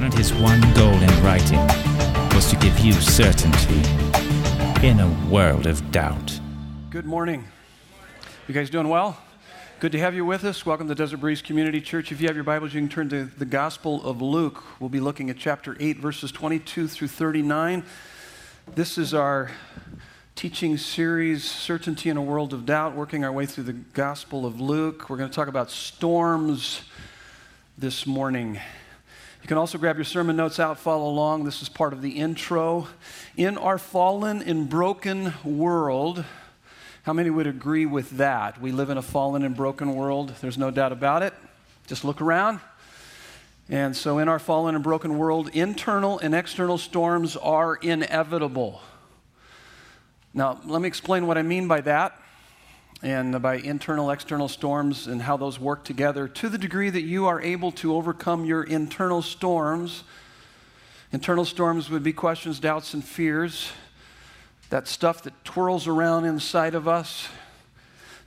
and his one goal in writing was to give you certainty in a world of doubt. Good morning. You guys doing well? Good to have you with us. Welcome to Desert Breeze Community Church. If you have your Bibles, you can turn to the Gospel of Luke. We'll be looking at chapter 8, verses 22 through 39. This is our teaching series, Certainty in a World of Doubt, working our way through the Gospel of Luke. We're going to talk about storms this morning. You can also grab your sermon notes out, follow along. This is part of the intro. In our fallen and broken world, how many would agree with that? We live in a fallen and broken world. There's no doubt about it. Just look around. And so, in our fallen and broken world, internal and external storms are inevitable. Now, let me explain what I mean by that and by internal, external storms and how those work together. To the degree that you are able to overcome your internal storms, internal storms would be questions, doubts, and fears that stuff that twirls around inside of us,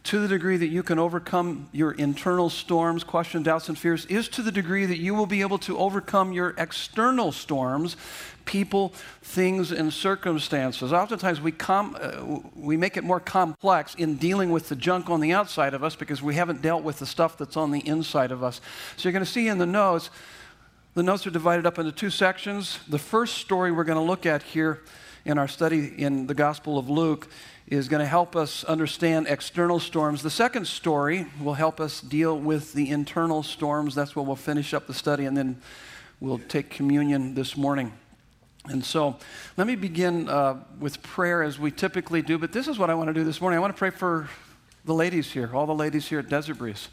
to the degree that you can overcome your internal storms, questions, doubts, and fears, is to the degree that you will be able to overcome your external storms, people, things, and circumstances. Oftentimes we, com- uh, we make it more complex in dealing with the junk on the outside of us because we haven't dealt with the stuff that's on the inside of us. So you're going to see in the notes, the notes are divided up into two sections. The first story we're going to look at here in our study in the Gospel of Luke is going to help us understand external storms. The second story will help us deal with the internal storms. That's where we'll finish up the study, and then we'll take communion this morning. And so let me begin uh, with prayer as we typically do, but this is what I want to do this morning. I want to pray for the ladies here, all the ladies here at Desert Breeze.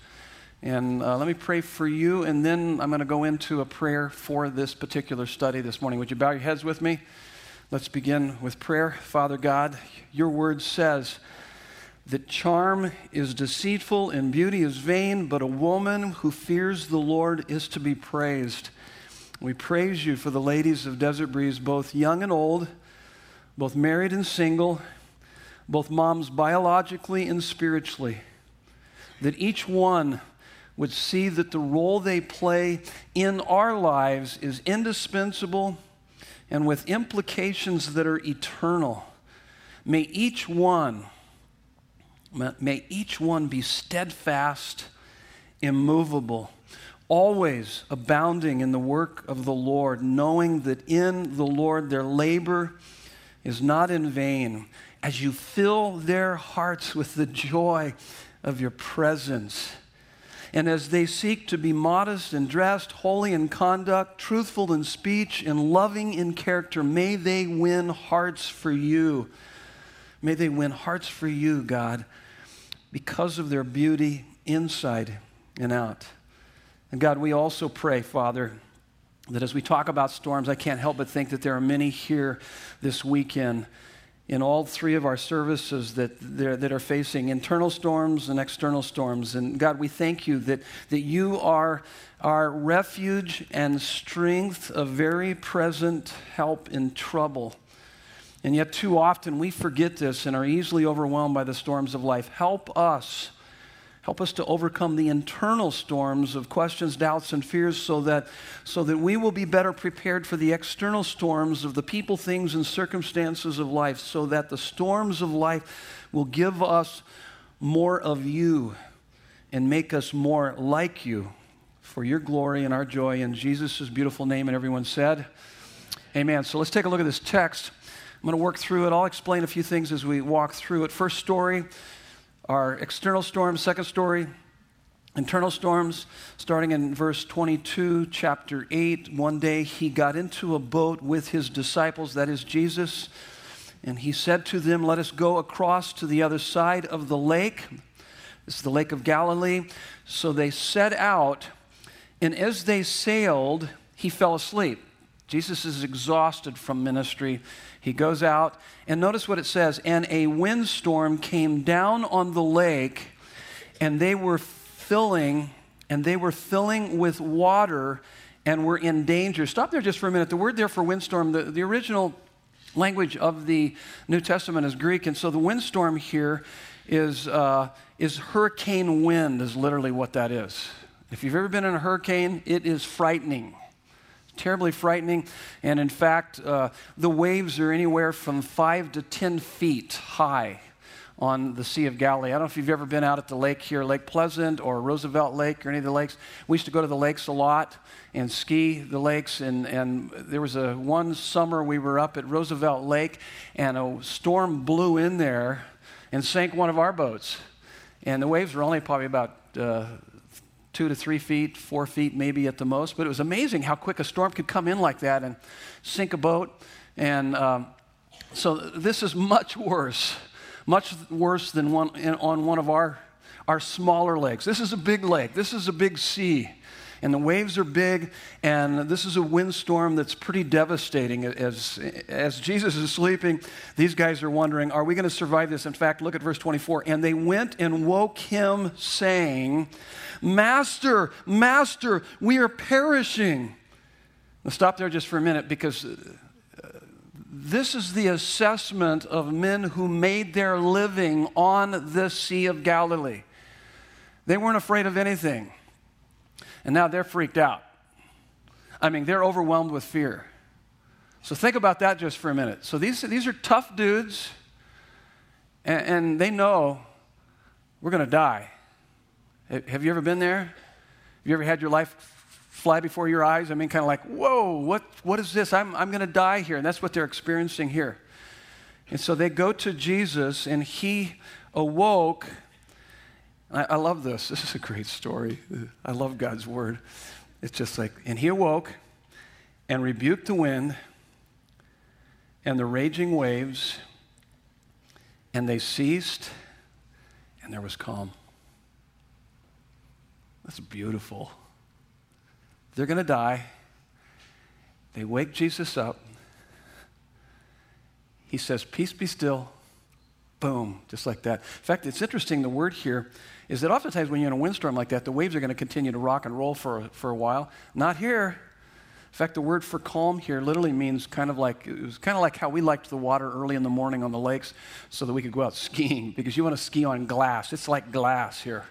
And uh, let me pray for you, and then I'm going to go into a prayer for this particular study this morning. Would you bow your heads with me? Let's begin with prayer. Father God, your word says that charm is deceitful and beauty is vain, but a woman who fears the Lord is to be praised. We praise you for the ladies of Desert Breeze, both young and old, both married and single, both moms biologically and spiritually, that each one would see that the role they play in our lives is indispensable and with implications that are eternal. May each one, may each one be steadfast, immovable, always abounding in the work of the Lord, knowing that in the Lord their labor is not in vain, as you fill their hearts with the joy of your presence and as they seek to be modest and dressed, holy in conduct, truthful in speech, and loving in character, may they win hearts for you. May they win hearts for you, God, because of their beauty inside and out. And God, we also pray, Father, that as we talk about storms, I can't help but think that there are many here this weekend in all three of our services that, that are facing internal storms and external storms. And God, we thank you that, that you are our refuge and strength, a very present help in trouble. And yet, too often, we forget this and are easily overwhelmed by the storms of life. Help us Help us to overcome the internal storms of questions, doubts, and fears so that, so that we will be better prepared for the external storms of the people, things, and circumstances of life, so that the storms of life will give us more of you and make us more like you for your glory and our joy in Jesus' beautiful name. And everyone said, Amen. So let's take a look at this text. I'm going to work through it. I'll explain a few things as we walk through it. First story our external storms, second story, internal storms, starting in verse 22, chapter 8. One day he got into a boat with his disciples, that is Jesus, and he said to them, Let us go across to the other side of the lake. This is the Lake of Galilee. So they set out, and as they sailed, he fell asleep. Jesus is exhausted from ministry. He goes out, and notice what it says and a windstorm came down on the lake, and they were filling, and they were filling with water and were in danger. Stop there just for a minute. The word there for windstorm, the, the original language of the New Testament is Greek, and so the windstorm here is, uh, is hurricane wind, is literally what that is. If you've ever been in a hurricane, it is frightening terribly frightening. And in fact, uh, the waves are anywhere from five to 10 feet high on the Sea of Galilee. I don't know if you've ever been out at the lake here, Lake Pleasant or Roosevelt Lake or any of the lakes. We used to go to the lakes a lot and ski the lakes. And, and there was a one summer we were up at Roosevelt Lake, and a storm blew in there and sank one of our boats. And the waves were only probably about uh, two to three feet, four feet maybe at the most. But it was amazing how quick a storm could come in like that and sink a boat. And um, so this is much worse much worse than one, in, on one of our, our smaller lakes. This is a big lake, this is a big sea. And the waves are big, and this is a windstorm that's pretty devastating. As, as Jesus is sleeping, these guys are wondering, Are we going to survive this? In fact, look at verse 24. And they went and woke him, saying, Master, Master, we are perishing. Now, stop there just for a minute because uh, this is the assessment of men who made their living on the Sea of Galilee. They weren't afraid of anything. And now they're freaked out. I mean, they're overwhelmed with fear. So think about that just for a minute. So these, these are tough dudes, and, and they know we're going to die. Have you ever been there? Have you ever had your life fly before your eyes? I mean, kind of like, whoa, what, what is this? I'm, I'm going to die here. And that's what they're experiencing here. And so they go to Jesus, and he awoke. I, I love this. This is a great story. I love God's word. It's just like, and he awoke and rebuked the wind and the raging waves, and they ceased, and there was calm. That's beautiful. They're going to die. They wake Jesus up. He says, Peace be still. Boom, just like that. In fact, it's interesting, the word here is that oftentimes when you're in a windstorm like that, the waves are going to continue to rock and roll for, for a while. Not here. In fact, the word for calm here literally means kind of like, it was kind of like how we liked the water early in the morning on the lakes so that we could go out skiing because you want to ski on glass. It's like glass here.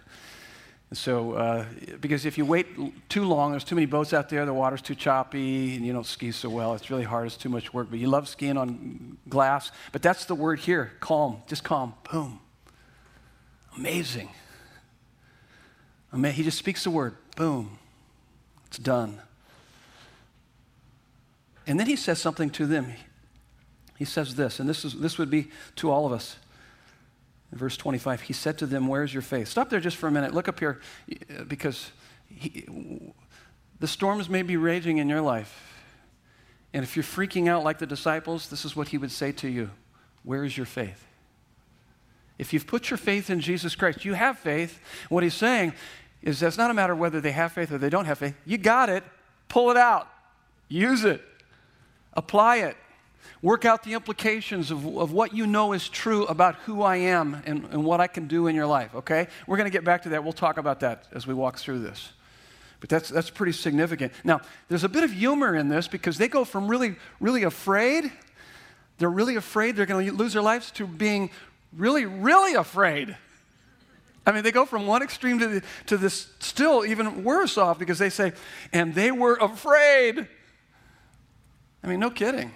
So, uh, because if you wait too long, there's too many boats out there, the water's too choppy, and you don't ski so well. It's really hard, it's too much work. But you love skiing on glass. But that's the word here calm, just calm. Boom. Amazing. He just speaks the word, boom. It's done. And then he says something to them. He says this, and this, is, this would be to all of us. Verse 25, he said to them, Where's your faith? Stop there just for a minute. Look up here uh, because he, the storms may be raging in your life. And if you're freaking out like the disciples, this is what he would say to you Where is your faith? If you've put your faith in Jesus Christ, you have faith. What he's saying is that's not a matter of whether they have faith or they don't have faith. You got it. Pull it out. Use it. Apply it. Work out the implications of, of what you know is true about who I am and, and what I can do in your life, okay? We're going to get back to that. We'll talk about that as we walk through this. But that's, that's pretty significant. Now, there's a bit of humor in this because they go from really, really afraid, they're really afraid they're going to lose their lives, to being really, really afraid. I mean, they go from one extreme to, the, to this still even worse off because they say, and they were afraid. I mean, no kidding.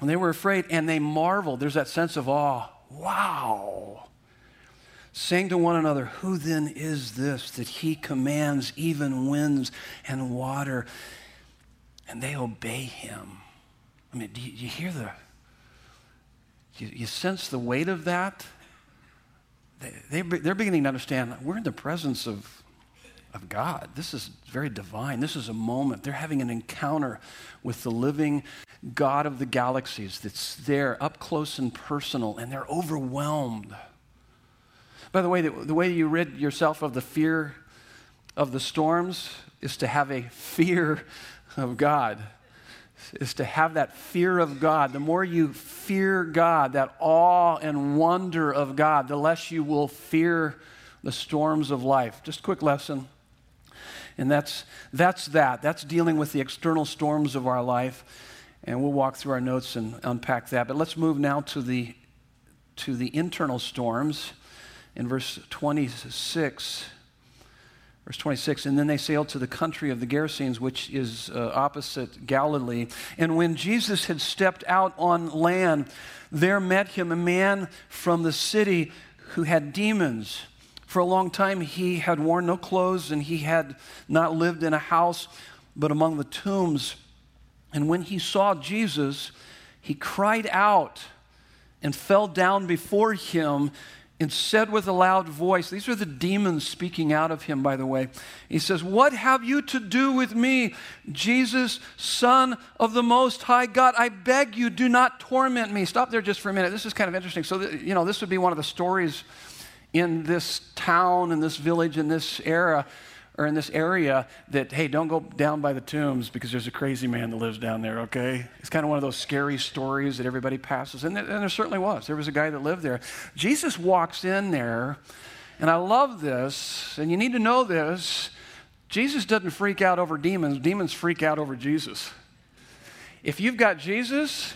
And they were afraid and they marveled. There's that sense of awe. Wow. Saying to one another, Who then is this that he commands even winds and water? And they obey him. I mean, do you, you hear the, you, you, sense the weight of that? They, they, they're beginning to understand we're in the presence of, of God. This is very divine. This is a moment. They're having an encounter with the living God of the galaxies that's there up close and personal, and they're overwhelmed. By the way, the, the way you rid yourself of the fear of the storms is to have a fear of God is to have that fear of God. The more you fear God, that awe and wonder of God, the less you will fear the storms of life. Just a quick lesson. And that's, that's that. That's dealing with the external storms of our life and we'll walk through our notes and unpack that. But let's move now to the, to the internal storms in verse 26. Verse 26, and then they sailed to the country of the Gerasenes, which is uh, opposite Galilee. And when Jesus had stepped out on land, there met him a man from the city who had demons. For a long time, he had worn no clothes and he had not lived in a house, but among the tombs. And when he saw Jesus, he cried out and fell down before him and said with a loud voice, These are the demons speaking out of him, by the way. He says, What have you to do with me, Jesus, Son of the Most High God? I beg you, do not torment me. Stop there just for a minute. This is kind of interesting. So, you know, this would be one of the stories in this town, in this village, in this era or in this area that, hey, don't go down by the tombs because there's a crazy man that lives down there, okay? It's kind of one of those scary stories that everybody passes. And, and there certainly was. There was a guy that lived there. Jesus walks in there, and I love this, and you need to know this. Jesus doesn't freak out over demons, demons freak out over Jesus. If you've got Jesus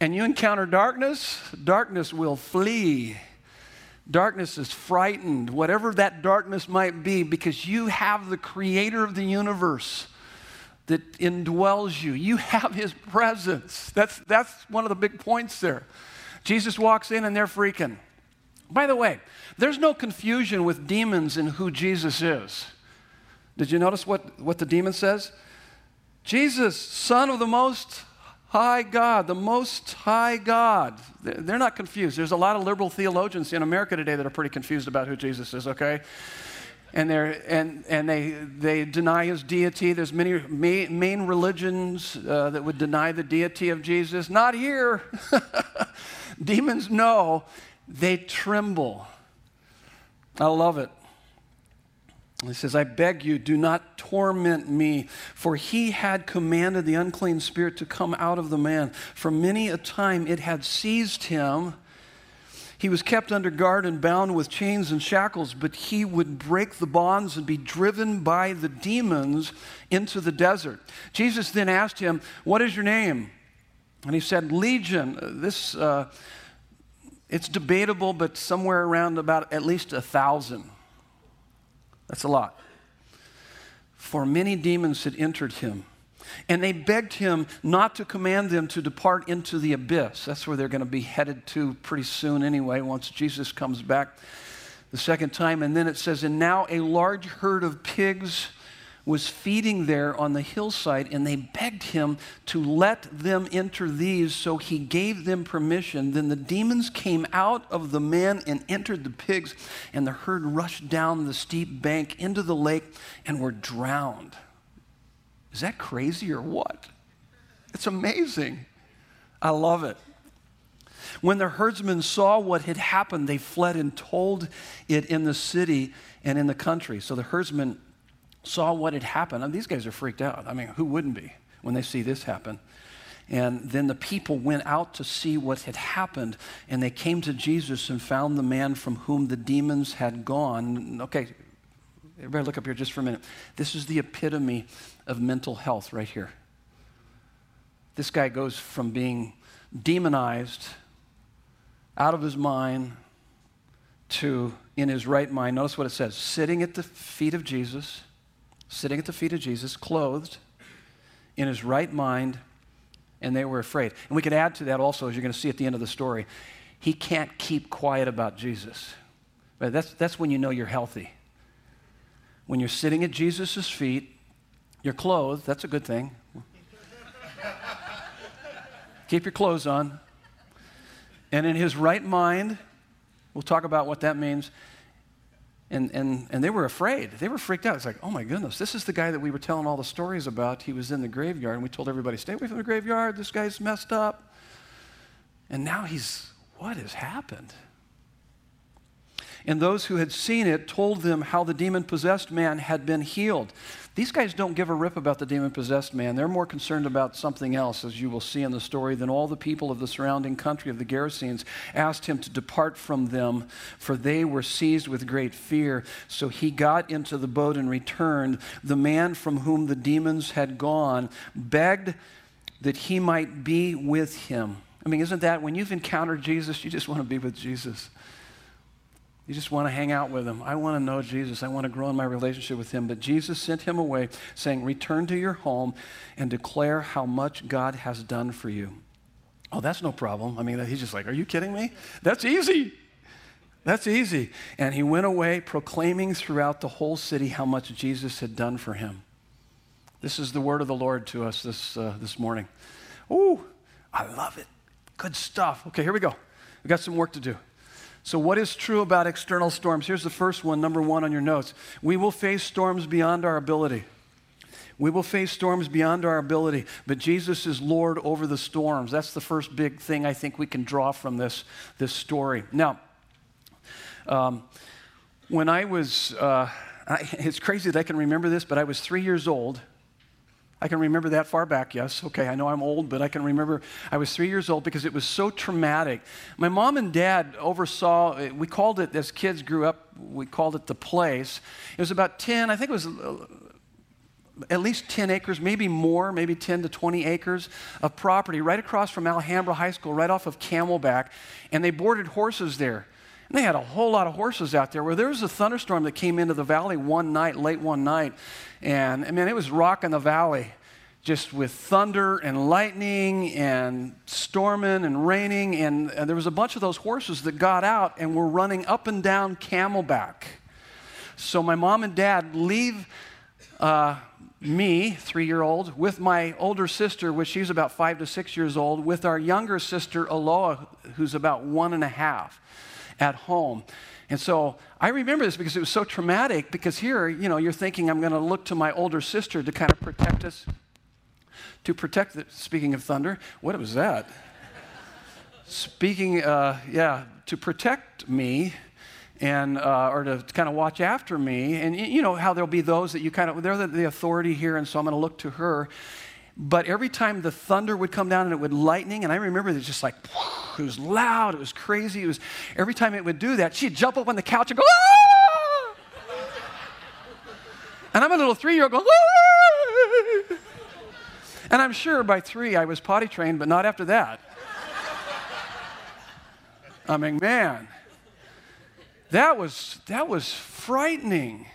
and you encounter darkness, darkness will flee. Darkness is frightened, whatever that darkness might be, because you have the creator of the universe that indwells you. You have his presence. That's, that's one of the big points there. Jesus walks in and they're freaking. By the way, there's no confusion with demons in who Jesus is. Did you notice what, what the demon says? Jesus, Son of the Most High God, the Most High God. They're not confused. There's a lot of liberal theologians in America today that are pretty confused about who Jesus is, okay? And, and, and they, they deny his deity. There's many main, main religions uh, that would deny the deity of Jesus. Not here. Demons know, they tremble. I love it. He says, I beg you, do not torment me, for he had commanded the unclean spirit to come out of the man. For many a time it had seized him. He was kept under guard and bound with chains and shackles, but he would break the bonds and be driven by the demons into the desert. Jesus then asked him, What is your name? And he said, Legion. This, uh, it's debatable, but somewhere around about at least a thousand. That's a lot. For many demons had entered him. And they begged him not to command them to depart into the abyss. That's where they're going to be headed to pretty soon, anyway, once Jesus comes back the second time. And then it says, And now a large herd of pigs was feeding there on the hillside, and they begged him to let them enter these, so he gave them permission. Then the demons came out of the man and entered the pigs, and the herd rushed down the steep bank into the lake and were drowned. Is that crazy or what? It's amazing. I love it. When the herdsmen saw what had happened, they fled and told it in the city and in the country. So the herdsmen saw what had happened. I mean, these guys are freaked out. I mean, who wouldn't be when they see this happen? And then the people went out to see what had happened, and they came to Jesus and found the man from whom the demons had gone. Okay, everybody look up here just for a minute. This is the epitome of mental health right here. This guy goes from being demonized, out of his mind, to in his right mind. Notice what it says sitting at the feet of Jesus sitting at the feet of Jesus, clothed, in his right mind, and they were afraid. And we could add to that also, as you're going to see at the end of the story, he can't keep quiet about Jesus. That's, that's when you know you're healthy. When you're sitting at Jesus' feet, you're clothed, that's a good thing. Keep your clothes on. And in his right mind, we'll talk about what that means. And, and, and they were afraid. They were freaked out. It's like, oh my goodness, this is the guy that we were telling all the stories about. He was in the graveyard, and we told everybody, stay away from the graveyard. This guy's messed up. And now he's, what has happened? And those who had seen it told them how the demon possessed man had been healed. These guys don't give a rip about the demon possessed man. They're more concerned about something else, as you will see in the story. Then all the people of the surrounding country of the Gerasenes asked him to depart from them, for they were seized with great fear. So he got into the boat and returned. The man from whom the demons had gone begged that he might be with him. I mean, isn't that when you've encountered Jesus, you just want to be with Jesus? You just want to hang out with him. I want to know Jesus. I want to grow in my relationship with him. But Jesus sent him away, saying, Return to your home and declare how much God has done for you. Oh, that's no problem. I mean, he's just like, Are you kidding me? That's easy. That's easy. And he went away proclaiming throughout the whole city how much Jesus had done for him. This is the word of the Lord to us this, uh, this morning. Ooh, I love it. Good stuff. Okay, here we go. We got some work to do. So, what is true about external storms? Here's the first one, number one on your notes. We will face storms beyond our ability. We will face storms beyond our ability, but Jesus is Lord over the storms. That's the first big thing I think we can draw from this, this story. Now, um, when I was, uh, I, it's crazy that I can remember this, but I was three years old I can remember that far back, yes. Okay, I know I'm old, but I can remember I was three years old because it was so traumatic. My mom and dad oversaw, we called it, as kids grew up, we called it the place. It was about 10, I think it was uh, at least 10 acres, maybe more, maybe 10 to 20 acres of property right across from Alhambra High School, right off of Camelback. And they boarded horses there. And they had a whole lot of horses out there. Where there was a thunderstorm that came into the valley one night, late one night, and I mean, it was rocking the valley just with thunder and lightning and storming and raining. And, and, there was a bunch of those horses that got out and were running up and down Camelback. So my mom and dad leave uh, me, three year old, with my older sister, which she's about five to six years old, with our younger sister, Aloha, who's about one and a half, at home. And so I remember this because it was so traumatic. Because here, you know, you're thinking, I'm going to look to my older sister to kind of protect us. To protect, the, speaking of thunder, what was that? speaking, uh, yeah, to protect me and uh, or to kind of watch after me and you know how there'll be those that you kind of they're the, the authority here and so i'm going to look to her but every time the thunder would come down and it would lightning, and I remember it was just like, it was loud, it was crazy. It was every time it would do that, she'd jump up on the couch and go, ah! And I'm a little three year old going, ah! And I'm sure by three I was potty trained, but not after that. I mean, man, that was, that was frightening.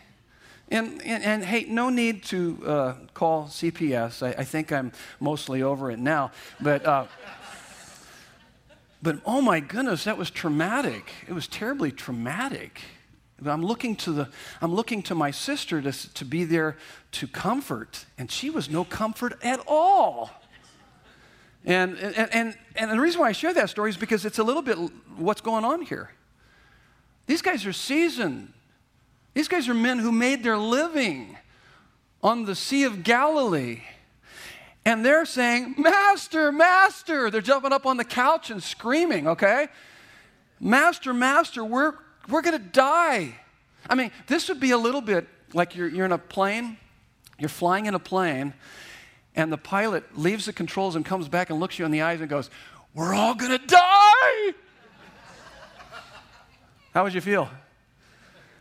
And, and, and, hey, no need to uh, call CPS. I, I, think I'm mostly over it now. But, uh, but oh my goodness, that was traumatic. It was terribly traumatic. I'm looking to, the, I'm looking to my sister to, to be there to comfort, and she was no comfort at all. And, and, and, and the reason why I share that story is because it's a little bit what's going on here. These guys are seasoned. These guys are men who made their living on the Sea of Galilee. And they're saying, Master, Master. They're jumping up on the couch and screaming, okay? Master, Master, we're, we're going to die. I mean, this would be a little bit like you're, you're in a plane, you're flying in a plane, and the pilot leaves the controls and comes back and looks you in the eyes and goes, We're all going to die. How would you feel?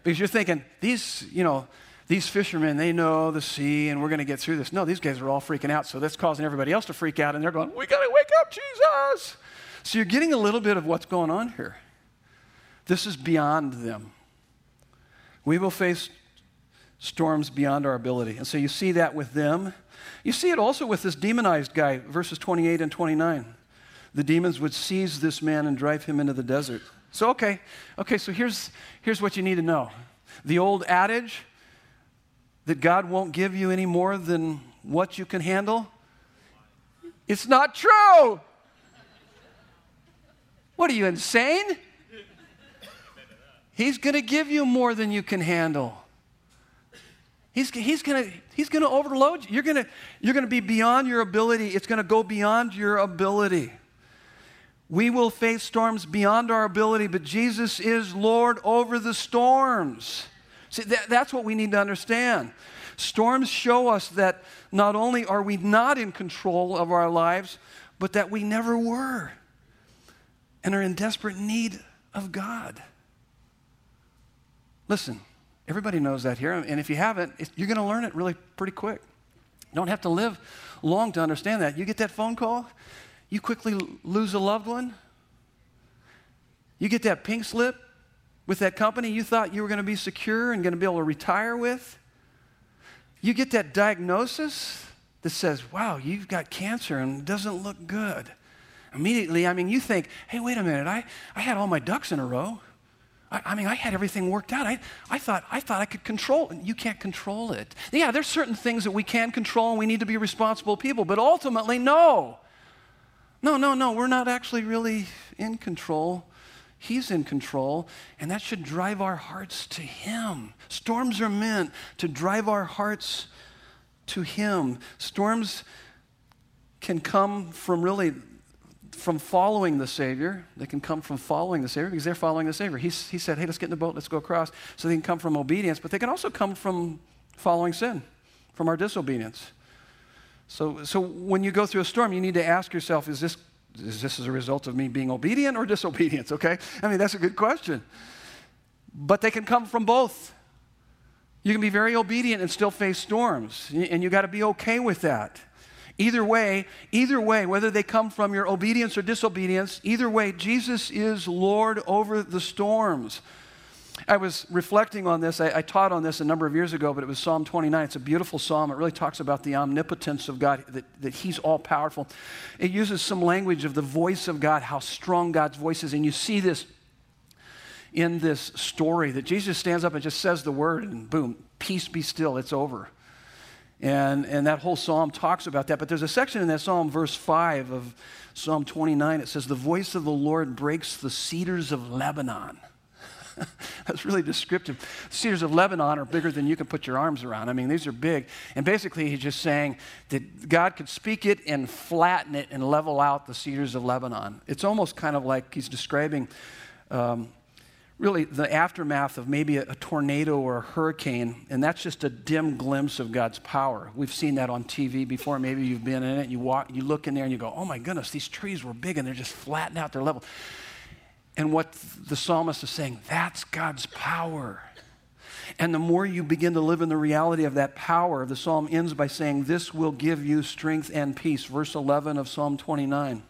Because you're thinking, these, you know, these fishermen, they know the sea and we're going to get through this. No, these guys are all freaking out. So that's causing everybody else to freak out and they're going, we got to wake up, Jesus. So you're getting a little bit of what's going on here. This is beyond them. We will face storms beyond our ability. And so you see that with them. You see it also with this demonized guy, verses 28 and 29. The demons would seize this man and drive him into the desert. So, okay, okay, so here's, here's what you need to know. The old adage that God won't give you any more than what you can handle, it's not true. What are you, insane? He's going to give you more than you can handle. He's, he's going to he's to overload you. You're going you're going to be beyond your ability. It's going to go beyond your ability. We will face storms beyond our ability, but Jesus is Lord over the storms. See, that, that's what we need to understand. Storms show us that not only are we not in control of our lives, but that we never were and are in desperate need of God. Listen, everybody knows that here, and if you haven't, you're going to learn it really pretty quick. You don't have to live long to understand that. You get that phone call, you quickly lose a loved one. You get that pink slip. with that company you thought you were going to be secure and going to be able to retire with. You get that diagnosis that says, wow, you've got cancer and it doesn't look good. Immediately, I mean, you think, hey, wait a minute, I, I had all my ducks in a row. I, I mean, I had everything worked out. I, I, thought, I thought I could control it. You can't control it. Yeah, there's certain things that we can control and we need to be responsible people, but ultimately, no. No, no, no, we're not actually really in control. He's in control, and that should drive our hearts to Him. Storms are meant to drive our hearts to Him. Storms can come from really from following the Savior. They can come from following the Savior because they're following the Savior. He, he said, hey, let's get in the boat, let's go across. So they can come from obedience, but they can also come from following sin, from our disobedience. So, so when you go through a storm, you need to ask yourself, is this is this as a result of me being obedient or disobedience? Okay? I mean, that's a good question. But they can come from both. You can be very obedient and still face storms, and you got to be okay with that. Either way, either way, whether they come from your obedience or disobedience, either way, Jesus is Lord over the storms. I was reflecting on this. I, I, taught on this a number of years ago, but it was Psalm 29. It's a beautiful psalm. It really talks about the omnipotence of God, that, that He's all powerful. It uses some language of the voice of God, how strong God's voice is. And you see this in this story that Jesus stands up and just says the word, and boom, peace be still, it's over. And, and that whole psalm talks about that. But there's a section in that psalm, verse 5 of Psalm 29, it says, The voice of the Lord breaks the cedars of Lebanon. That's really descriptive. Cedars of Lebanon are bigger than you can put your arms around. I mean, these are big. And basically, he's just saying that God could speak it and flatten it and level out the cedars of Lebanon. It's almost kind of like he's describing um, really the aftermath of maybe a, a, tornado or a hurricane, and that's just a dim glimpse of God's power. We've seen that on TV before. Maybe you've been in it. You walk, you look in there, and you go, "Oh my goodness, these trees were big, and they're just flattened out. They're level." And what the psalmist is saying, that's God's power. And the more you begin to live in the reality of that power, the psalm ends by saying, This will give you strength and peace. Verse 11 of Psalm 29.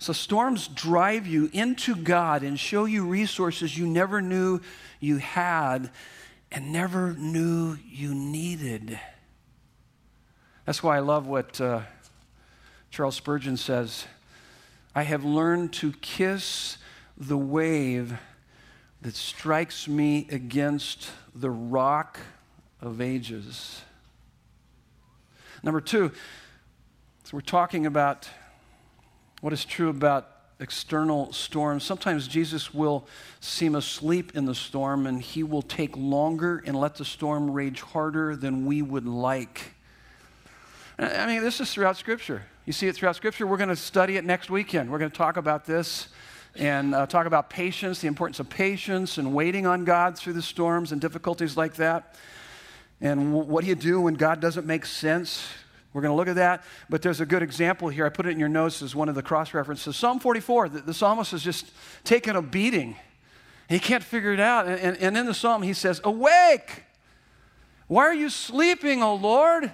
So storms drive you into God and show you resources you never knew you had and never knew you needed. That's why I love what uh, Charles Spurgeon says. I have learned to kiss the wave that strikes me against the rock of ages. Number two, so we're talking about what is true about external storms. Sometimes Jesus will seem asleep in the storm and he will take longer and let the storm rage harder than we would like. I mean, this is throughout Scripture. You see it throughout Scripture. We're going to study it next weekend. We're going to talk about this and uh, talk about patience, the importance of patience and waiting on God through the storms and difficulties like that. And w- what do you do when God doesn't make sense? We're going to look at that, but there's a good example here. I put it in your notes as one of the cross references. Psalm 44, the, the psalmist is just taking a beating. He can't figure it out. And, and, and in the psalm, he says, Awake! Why are you sleeping, O Lord?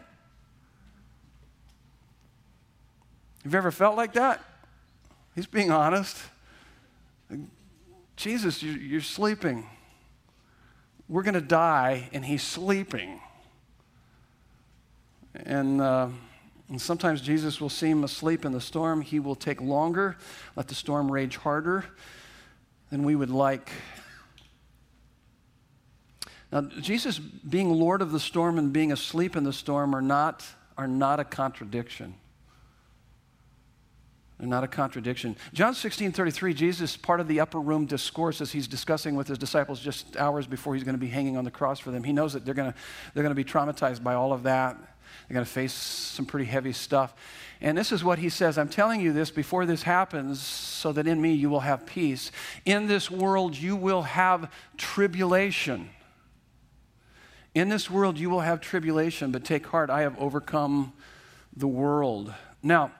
Have you ever felt like that? He's being honest. Jesus, you're sleeping. We're going to die, and he's sleeping. And, uh, and sometimes Jesus will seem asleep in the storm. He will take longer, let the storm rage harder than we would like. Now, Jesus being Lord of the storm and being asleep in the storm are not, are not a contradiction. They're not a contradiction. John 16, 33, Jesus, part of the upper room discourse as he's discussing with his disciples just hours before he's going to be hanging on the cross for them. He knows that they're going to, they're going to be traumatized by all of that. They're going to face some pretty heavy stuff. And this is what he says I'm telling you this before this happens, so that in me you will have peace. In this world you will have tribulation. In this world you will have tribulation, but take heart, I have overcome the world. Now,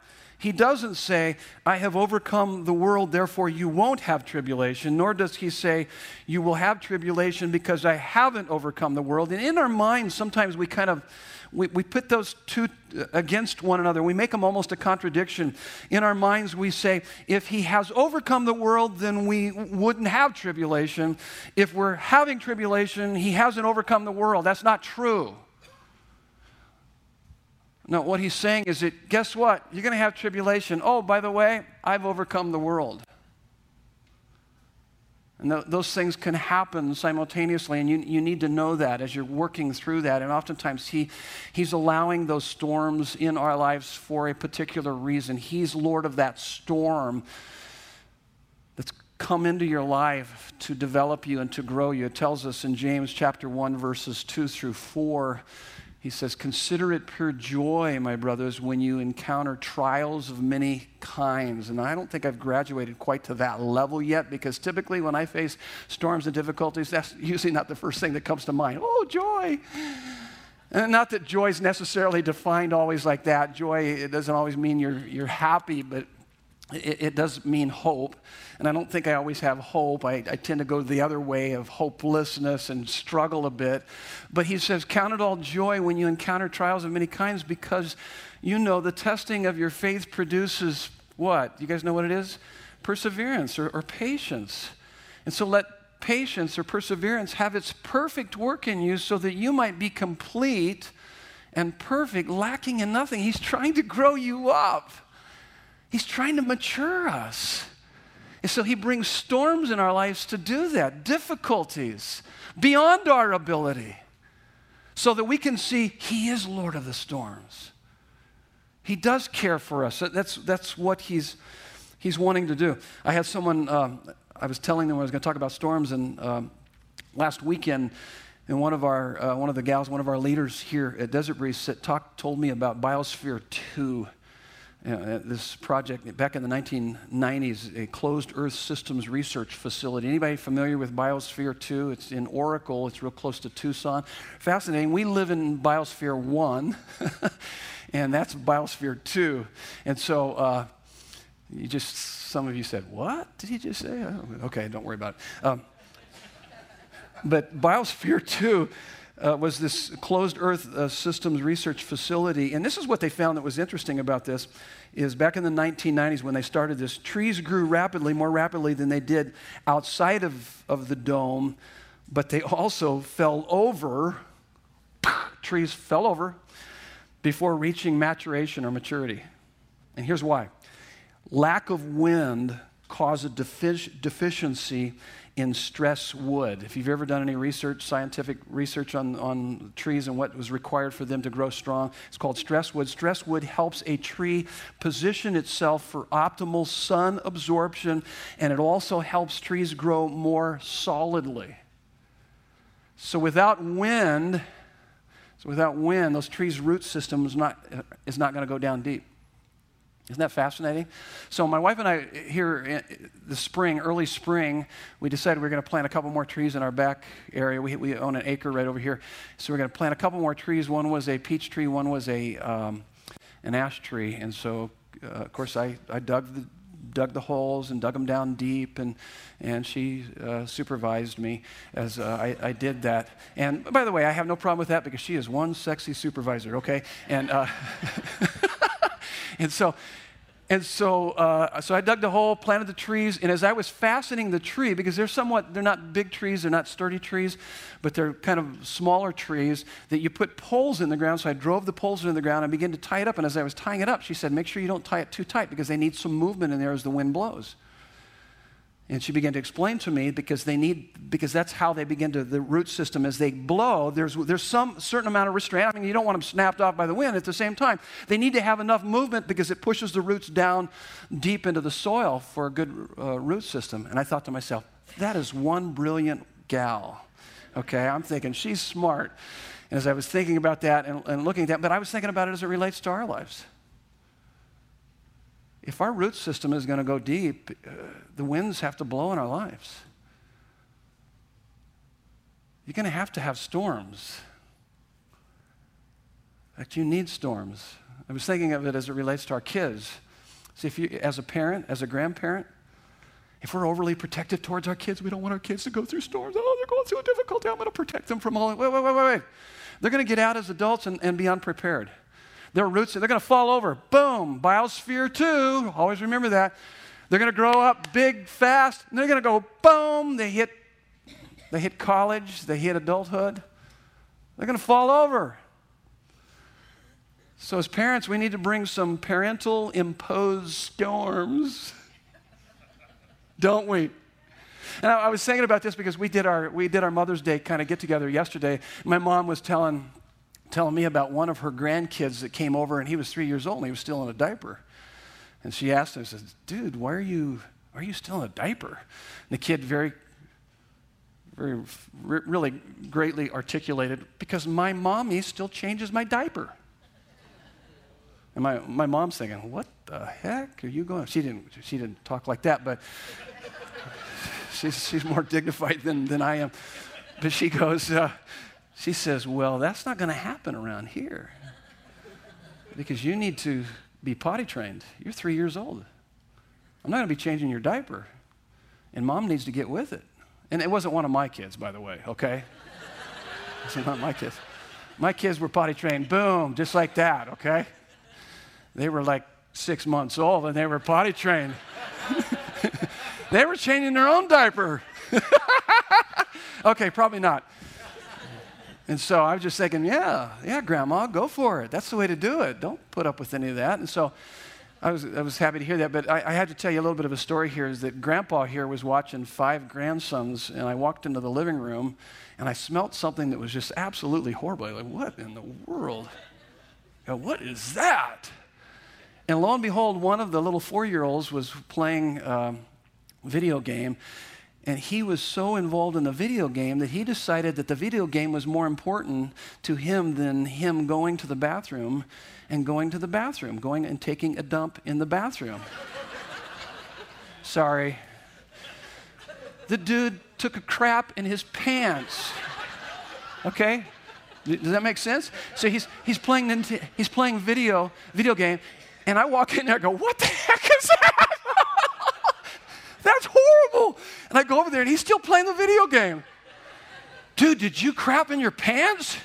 he doesn't say, I have overcome the world, therefore you won't have tribulation, nor does he say, You will have tribulation because I haven't overcome the world. And in our minds, sometimes we kind of we, we put those two against one another. We make them almost a contradiction. In our minds, we say, if he has overcome the world, then we wouldn't have tribulation. If we're having tribulation, he hasn't overcome the world. That's not true. No, what he's saying is that, guess what? You're going to have tribulation. Oh, by the way, I've overcome the world. And th- those things can happen simultaneously, and you, you need to know that as you're working through that. And oftentimes, he, He's allowing those storms in our lives for a particular reason. He's Lord of that storm that's come into your life to develop you and to grow you. It tells us in James chapter 1, verses 2 through 4 he says, Consider it pure joy, my brothers, when you encounter trials of many kinds. And I don't think I've graduated quite to that level yet because typically when I face storms and difficulties, that's usually not the first thing that comes to mind. Oh, joy. And not that joy is necessarily defined always like that. Joy, it doesn't always mean you're, you're happy, but it, it, does mean hope. And I don't think I always have hope. I, I, tend to go the other way of hopelessness and struggle a bit. But he says, Count it all joy when you encounter trials of many kinds because you know the testing of your faith produces what? You guys know what it is? Perseverance or, or patience. And so let patience or perseverance have its perfect work in you so that you might be complete and perfect, lacking in nothing. He's trying to grow you up. He's trying to mature us. And so he brings storms in our lives to do that, difficulties beyond our ability, so that we can see he is Lord of the storms. He does care for us. That's, that's what he's, he's wanting to do. I had someone, um, I was telling them I was going to talk about storms, and um, last weekend, and one of our uh, one of the gals, one of our leaders here at Desert Breeze, talk, told me about Biosphere 2 know, this project back in the 1990s, a closed Earth systems research facility. Anybody familiar with Biosphere 2? It's in Oracle, it's real close to Tucson. Fascinating. We live in Biosphere 1, and that's Biosphere 2. And so, uh, you just, some of you said, What did he just say? Okay, don't worry about it. Um, but Biosphere 2 uh, was this closed earth uh, systems research facility. And this is what they found that was interesting about this is back in the 1990s when they started this trees grew rapidly more rapidly than they did outside of, of the dome but they also fell over trees fell over before reaching maturation or maturity. And here's why. Lack of wind caused a defic- deficiency in stress wood. If you've ever done any research, scientific research on, on trees and what was required for them to grow strong, it's called stress wood. Stress wood helps a tree position itself for optimal sun absorption, and it also helps trees grow more solidly. So without wind, so without wind, those trees' root system is not, is not going to go down deep. Isn't that fascinating? So, my wife and I, here in the spring, early spring, we decided we are going to plant a couple more trees in our back area. We, we own an acre right over here. So, we're going to plant a couple more trees. One was a peach tree, one was a, um, an ash tree. And so, uh, of course, I, I dug, the, dug the holes and dug them down deep, and, and she uh, supervised me as uh, I, I, did that. And by the way, I have no problem with that because she is one sexy supervisor, okay? And. And so, and so, uh, so I dug the hole, planted the trees, and as I was fastening the tree, because they're somewhat, they're not big trees, they're not sturdy trees, but they're kind of smaller trees that you put poles in the ground. So I drove the poles into the ground and began to tie it up. And as I was tying it up, she said, make sure you don't tie it too tight because they need some movement in there as the wind blows. And she began to explain to me because they need, because that's how they begin to, the root system, as they blow, there's, there's some certain amount of restraint. I mean, you don't want them snapped off by the wind. At the same time, they need to have enough movement because it pushes the roots down deep into the soil for a good uh, root system. And I thought to myself, that is one brilliant gal. Okay, I'm thinking she's smart. And as I was thinking about that and, and looking at that, but I was thinking about it as it relates to our lives if our root system is going to go deep, uh, the winds have to blow in our lives. You're going to have to have storms. In you need storms. I was thinking of it as it relates to our kids. See, if you, as a parent, as a grandparent, if we're overly protective towards our kids, we don't want our kids to go through storms. Oh, they're going through a difficulty. I'm going to protect them from all. Wait, wait, wait, wait, wait. They're going to get out as adults and, and be unprepared. Their roots, they're going to fall over. Boom. Biosphere two. Always remember that. They're going to grow up big, fast, and they're going to go boom. They hit, they hit college. They hit adulthood. They're going to fall over. So, as parents, we need to bring some parental imposed storms, don't we? And I, I, was thinking about this because we did our, we did our Mother's Day kind of get together yesterday. My mom was telling, telling me about one of her grandkids that came over, and he was three years old and he was still in a diaper. And she asked him, says, Dude, why are you, why are you still in a diaper? And the kid very very really greatly articulated because my mommy still changes my diaper. And my, my mom's thinking, what the heck are you going? She didn't, she didn't talk like that, but she's, she's more dignified than, than I am. But she goes, uh, she says, well, that's not going to happen around here because you need to be potty trained. You're three years old. I'm not going to be changing your diaper. And mom needs to get with it. And it wasn't one of my kids, by the way, okay? It's not my kids. My kids were potty trained, boom, just like that, okay? They were like six months old and they were potty trained. they were changing their own diaper. okay, probably not. And so I was just thinking, yeah, yeah, Grandma, go for it. That's the way to do it. Don't put up with any of that. And so I was, I was happy to hear that. But I, I had to tell you a little bit of a story here is that Grandpa here was watching five grandsons, and I walked into the living room and I smelt something that was just absolutely horrible. Like, what in the world? what is that? And lo and behold, one of the little four year olds was playing a um, video game. And he was so involved in the video game that he decided that the video game was more important to him than him going to the bathroom and going to the bathroom, going and taking a dump in the bathroom. Sorry. The dude took a crap in his pants. Okay? Does that make sense? So he's, he's playing he's playing video video game, and I walk in there and go, What the heck is that? That's horrible. And I go over there and he's still playing the video game. Dude, did you crap in your pants?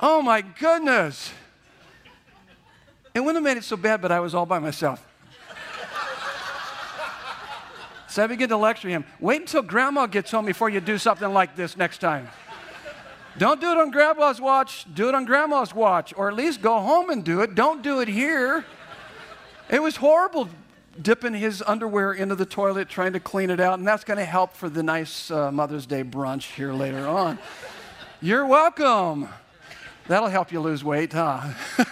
Oh my goodness. It wouldn't have made it so bad, but I was all by myself. So I begin to lecture him. Wait until grandma gets home before you do something like this next time. Don't do it on grandma's watch, do it on grandma's watch, or at least go home and do it. Don't do it here. It was horrible dipping his underwear into the toilet, trying to clean it out, and that's going to help for the nice uh, Mother's Day brunch here later on. You're welcome. That'll help you lose weight, huh?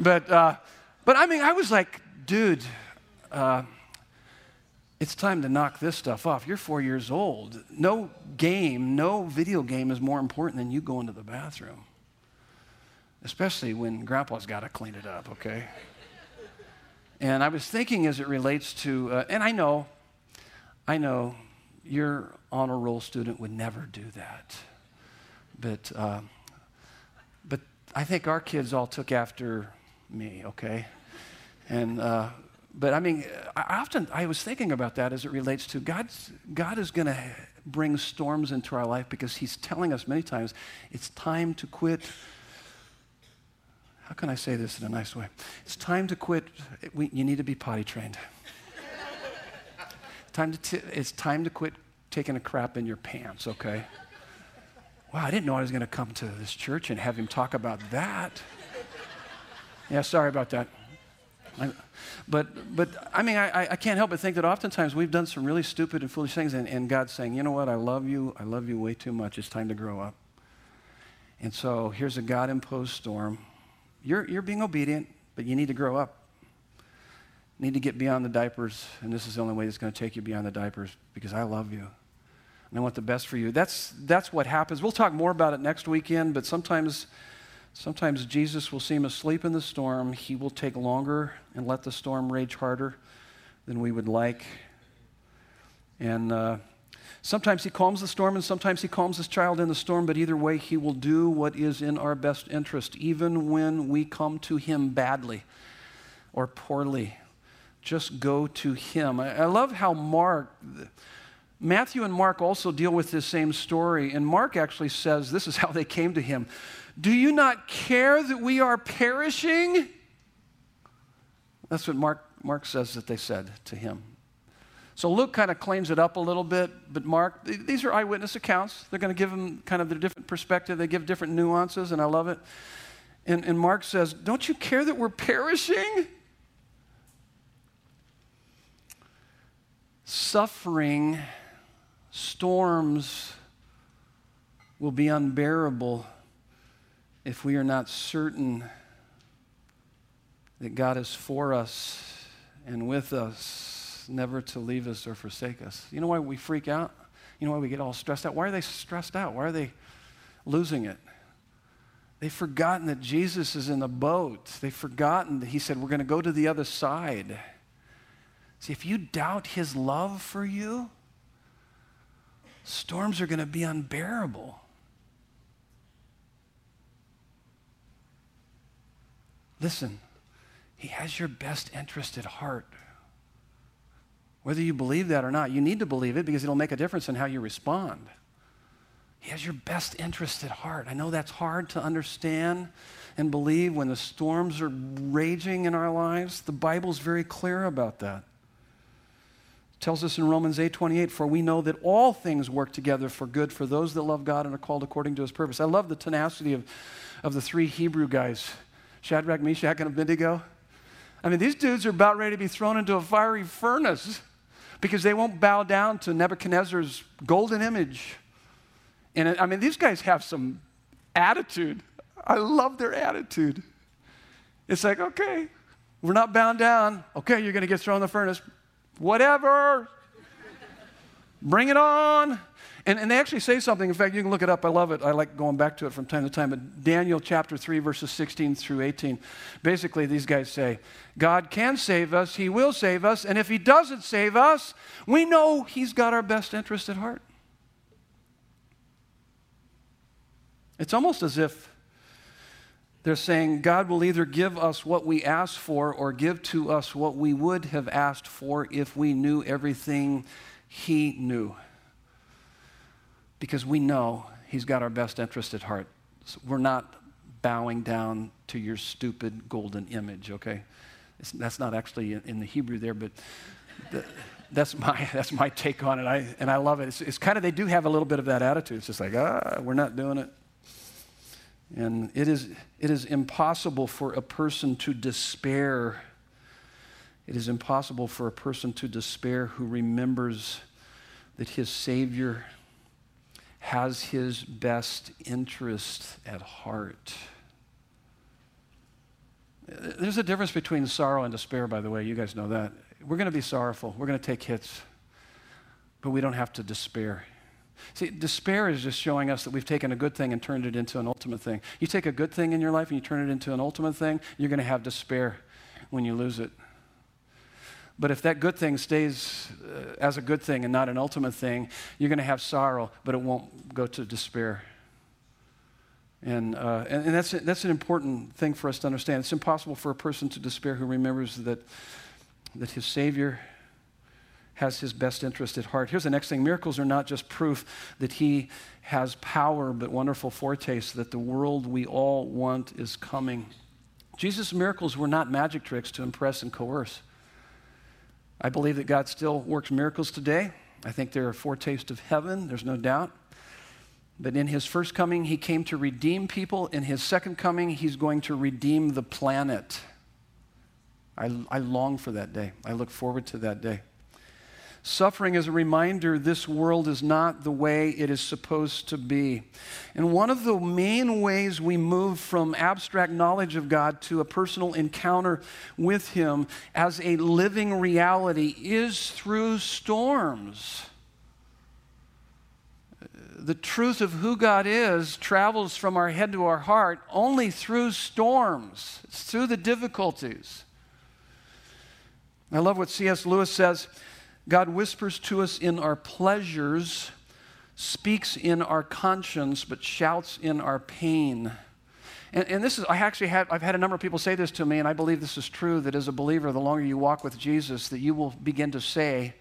but, uh, but I mean, I was like, dude, uh, it's time to knock this stuff off. You're four years old. No game, no video game is more important than you going to the bathroom, especially when grandpa's got to clean it up, okay? And I was thinking as it relates to, uh, and I know, I know your honor roll student would never do that. But, uh, but I think our kids all took after me, okay? And, uh, but I mean, I often, I was thinking about that as it relates to God's, God is going to bring storms into our life because He's telling us many times it's time to quit how can I say this in a nice way? It's time to quit. We, you need to be potty trained. time to t- it's time to quit taking a crap in your pants, okay? Wow, I didn't know I was going to come to this church and have him talk about that. Yeah, sorry about that. I, but, but I mean, I, I can't help but think that oftentimes we've done some really stupid and foolish things, and, and God's saying, you know what, I love you. I love you way too much. It's time to grow up. And so here's a God imposed storm you're, you're being obedient, but you need to grow up. You need to get beyond the diapers, and this is the only way that's going to take you beyond the diapers because I love you. And I want the best for you. That's, that's what happens. We'll talk more about it next weekend, but sometimes, sometimes Jesus will seem asleep in the storm. He will take longer and let the storm rage harder than we would like. And uh, Sometimes he calms the storm and sometimes he calms his child in the storm, but either way, he will do what is in our best interest, even when we come to him badly or poorly. Just go to Him. I, I love how Mark, Matthew and Mark also deal with this same story. And Mark actually says this is how they came to Him Do you not care that we are perishing? That's what Mark, Mark says that they said to him. So Luke kind of claims it up a little bit, but Mark, these are eyewitness accounts. They're going to give them kind of their different perspective. They give different nuances, and I love it. And, and Mark says, Don't you care that we're perishing? Suffering, storms will be unbearable if we are not certain that God is for us and with us, never to leave us or forsake us. You know why we freak out? You know why we get all stressed out? Why are they stressed out? Why are they losing it? They've forgotten that Jesus is in the boat. They've forgotten that He said, We're going to go to the other side. See, if you doubt His love for you, storms are going to be unbearable. Listen, he has your best interest at heart. Whether you believe that or not, you need to believe it because it'll make a difference in how you respond. He has your best interest at heart. I know that's hard to understand and believe when the storms are raging in our lives. The Bible's very clear about that. It tells us in Romans 8:28, for we know that all things work together for good for those that love God and are called according to his purpose. I love the tenacity of, of the three Hebrew guys, Shadrach, Meshach, and Abednego. I mean, these dudes are about ready to be thrown into a fiery furnace because they won't bow down to Nebuchadnezzar's golden image. And I mean, these guys have some attitude. I love their attitude. It's like, okay, we're not bound down. Okay, you're going to get thrown in the furnace. Whatever. Bring it on. And, and they actually say something. In fact, you can look it up. I love it. I like going back to it from time to time. But Daniel chapter 3, verses 16 through 18. Basically, these guys say, God can save us, He will save us, and if He doesn't save us, we know He's got our best interest at heart. It's almost as if they're saying God will either give us what we ask for or give to us what we would have asked for if we knew everything He knew because we know He's got our best interest at heart. So we're not bowing down to your stupid golden image, okay? It's, that's not actually in the Hebrew there, but the, that's, my, that's my take on it. I, and I love it. It's, it's kind of, they do have a little bit of that attitude. It's just like, ah, we're not doing it. And it is, it is impossible for a person to despair. It is impossible for a person to despair who remembers that his Savior has his best interest at heart. There's a difference between sorrow and despair, by the way. You guys know that. We're going to be sorrowful, we're going to take hits, but we don't have to despair. See, despair is just showing us that we've taken a good thing and turned it into an ultimate thing. You take a good thing in your life and you turn it into an ultimate thing, you're going to have despair when you lose it. But if that good thing stays uh, as a good thing and not an ultimate thing, you're going to have sorrow, but it won't go to despair. And, uh, and, and, that's, that's an important thing for us to understand. It's impossible for a person to despair who remembers that, that his Savior has his best interest at heart. Here's the next thing miracles are not just proof that he has power, but wonderful foretaste that the world we all want is coming. Jesus' miracles were not magic tricks to impress and coerce. I believe that God still works miracles today. I think they're a foretaste of heaven, there's no doubt. But in his first coming, he came to redeem people. In his second coming, he's going to redeem the planet. I, I long for that day. I look forward to that day. Suffering is a reminder this world is not the way it is supposed to be. And one of the main ways we move from abstract knowledge of God to a personal encounter with Him as a living reality is through storms. The truth of who God is travels from our head to our heart only through storms, it's through the difficulties. I love what C.S. Lewis says. God whispers to us in our pleasures, speaks in our conscience, but shouts in our pain. And, and, this is, I actually have, I've had a number of people say this to me, and I believe this is true that as a believer, the longer you walk with Jesus, that you will begin to say,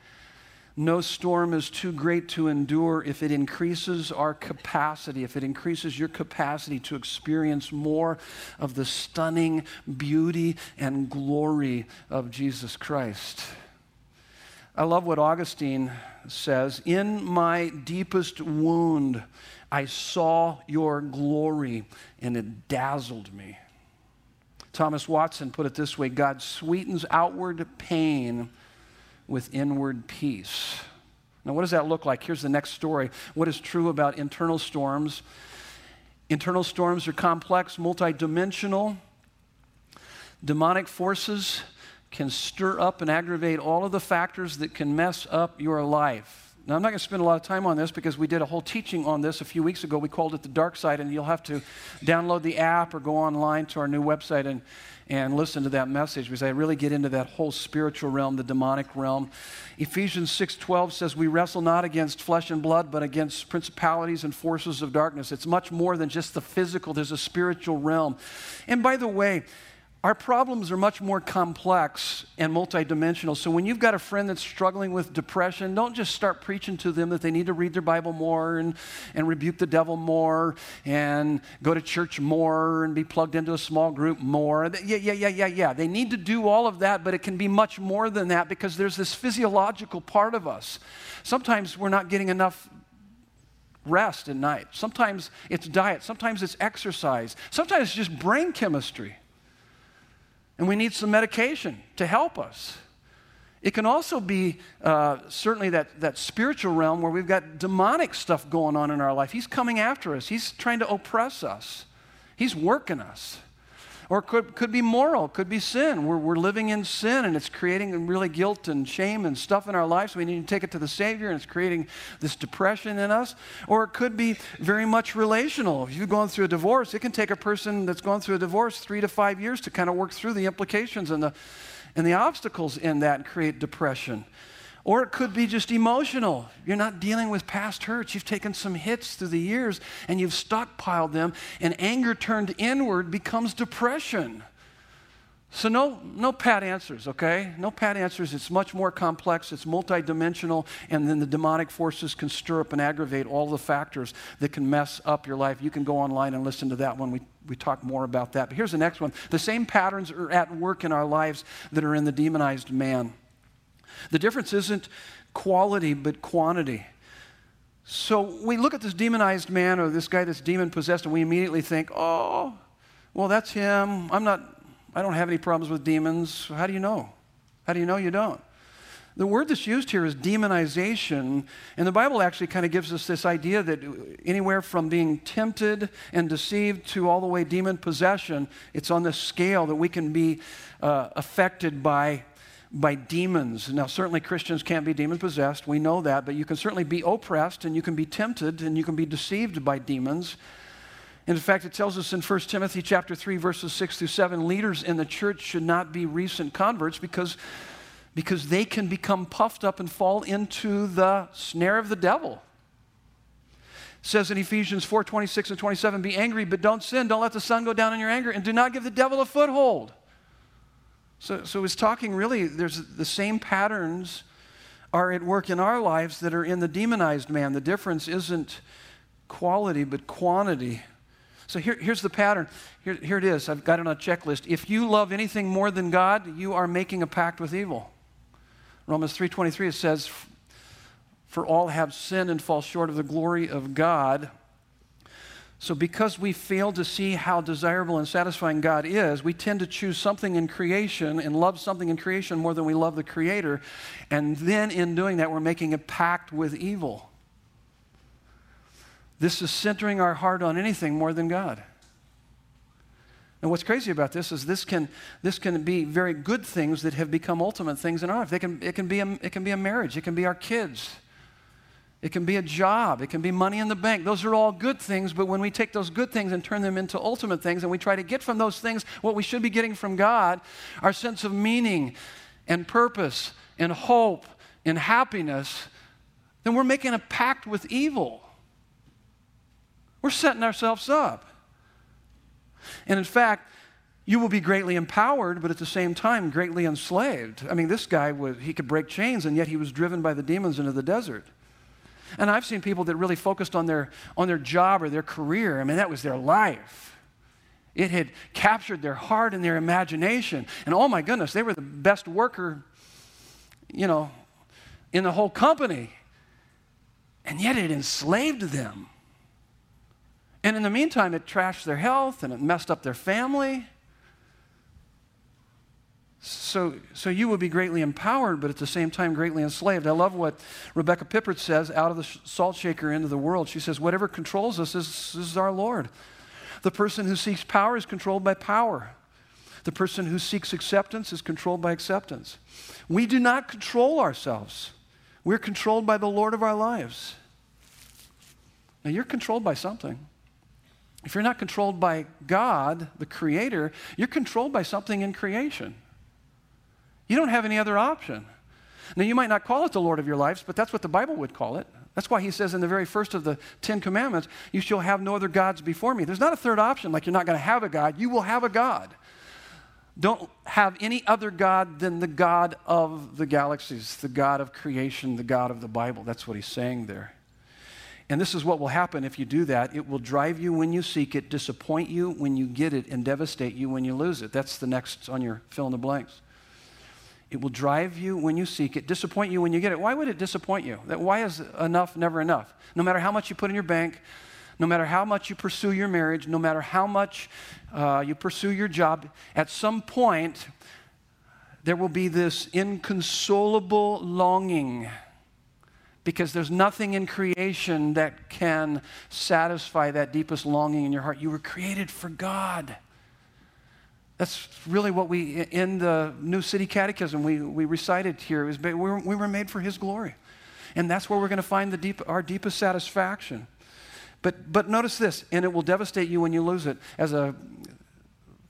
no storm is too great to endure if it increases our capacity, if it increases your capacity to experience more of the stunning beauty and glory of Jesus Christ. I love what Augustine says In my deepest wound, I saw your glory, and it dazzled me. Thomas Watson put it this way God sweetens outward pain with inward peace. Now, what does that look like? Here's the next story. What is true about internal storms? Internal storms are complex, multidimensional. Demonic forces can stir up and aggravate all of the factors that can mess up your life. Now, I'm not going to spend a lot of time on this because we did a whole teaching on this a few weeks ago. We called it the dark side, and you'll have to download the app or go online to our new website and, and listen to that message because I really get into that whole spiritual realm, the demonic realm. Ephesians 6:12 says we wrestle not against flesh and blood but against principalities and forces of darkness. It's much more than just the physical, there's a spiritual realm. And by the way, our problems are much more complex and multidimensional. So when you've got a friend that's struggling with depression, don't just start preaching to them that they need to read their Bible more and, and rebuke the devil more and go to church more and be plugged into a small group more. Yeah, yeah, yeah, yeah, yeah. They need to do all of that, but it can be much more than that because there's this physiological part of us. Sometimes we're not getting enough rest at night. Sometimes it's diet. Sometimes it's exercise. Sometimes it's just brain chemistry and we need some medication to help us. It can also be uh, certainly that, that spiritual realm where we've got demonic stuff going on in our life. He's coming after us, he's trying to oppress us, he's working us. Or could, could be moral, could be sin. We're, we're living in sin and it's creating really guilt and shame and stuff in our lives. We need to take it to the Savior and it's creating this depression in us. Or it could be very much relational. If you've gone through a divorce, it can take a person that's gone through a divorce three to five years to kind of work through the implications and the, and the obstacles in that and create depression. Or it could be just emotional. You're not dealing with past hurts. You've taken some hits through the years and you've stockpiled them, and anger turned inward becomes depression. So, no, no pat answers, okay? No pat answers. It's much more complex, it's multidimensional, and then the demonic forces can stir up and aggravate all the factors that can mess up your life. You can go online and listen to that one. We, we talk more about that. But here's the next one the same patterns are at work in our lives that are in the demonized man. The difference isn't quality, but quantity. So we look at this demonized man or this guy that's demon possessed, and we immediately think, oh, well, that's him. I'm not, I don't have any problems with demons. How do you know? How do you know you don't? The word that's used here is demonization, and the Bible actually kind of gives us this idea that anywhere from being tempted and deceived to all the way demon possession, it's on this scale that we can be uh, affected by by demons. Now, certainly Christians can't be demon possessed. We know that, but you can certainly be oppressed and you can be tempted and you can be deceived by demons. And in fact, it tells us in 1 Timothy chapter 3, verses 6 through 7, leaders in the church should not be recent converts because, because they can become puffed up and fall into the snare of the devil. It says in Ephesians 4 26 and 27, be angry, but don't sin. Don't let the sun go down in your anger, and do not give the devil a foothold. So, so it's talking really, there's the same patterns are at work in our lives that are in the demonized man. The difference isn't quality, but quantity. So here, here's the pattern. Here, here it is. I've got it on a checklist. If you love anything more than God, you are making a pact with evil. Romans 3.23, it says, For all have sinned and fall short of the glory of God. So, because we fail to see how desirable and satisfying God is, we tend to choose something in creation and love something in creation more than we love the Creator. And then, in doing that, we're making a pact with evil. This is centering our heart on anything more than God. And what's crazy about this is this can, this can be very good things that have become ultimate things in our life. They can, it, can be a, it can be a marriage, it can be our kids, it can be a job. It can be money in the bank. Those are all good things, but when we take those good things and turn them into ultimate things and we try to get from those things what we should be getting from God, our sense of meaning and purpose and hope and happiness, then we're making a pact with evil. We're setting ourselves up. And in fact, you will be greatly empowered, but at the same time, greatly enslaved. I mean, this guy was, he could break chains, and yet he was driven by the demons into the desert. And I've seen people that really focused on their, on their job or their career. I mean, that was their life. It had captured their heart and their imagination. And oh my goodness, they were the best worker, you know, in the whole company. And yet it enslaved them. And in the meantime, it trashed their health and it messed up their family. So, so you will be greatly empowered, but at the same time, greatly enslaved. I love what Rebecca Pippert says out of the salt shaker into the world. She says, Whatever controls us is, is our Lord. The person who seeks power is controlled by power. The person who seeks acceptance is controlled by acceptance. We do not control ourselves, we're controlled by the Lord of our lives. Now, you're controlled by something. If you're not controlled by God, the Creator, you're controlled by something in creation. You don't have any other option. Now, you might not call it the Lord of your lives, but that's what the Bible would call it. That's why he says in the very first of the Ten Commandments, You shall have no other gods before me. There's not a third option, like you're not going to have a God. You will have a God. Don't have any other God than the God of the galaxies, the God of creation, the God of the Bible. That's what he's saying there. And this is what will happen if you do that. It will drive you when you seek it, disappoint you when you get it, and devastate you when you lose it. That's the next on your fill in the blanks. It will drive you when you seek it, disappoint you when you get it. Why would it disappoint you? That Why is enough never enough? No matter how much you put in your bank, no matter how much you pursue your marriage, no matter how much uh, you pursue your job, at some point, there will be this inconsolable longing because there's nothing in creation that can satisfy that deepest longing in your heart. You were created for God. That's really what we, in the New City Catechism, we, we recited here. Was, we, were, we were made for His glory. And that's where we're going to find the deep, our deepest satisfaction. But, but notice this, and it will devastate you when you lose it. As a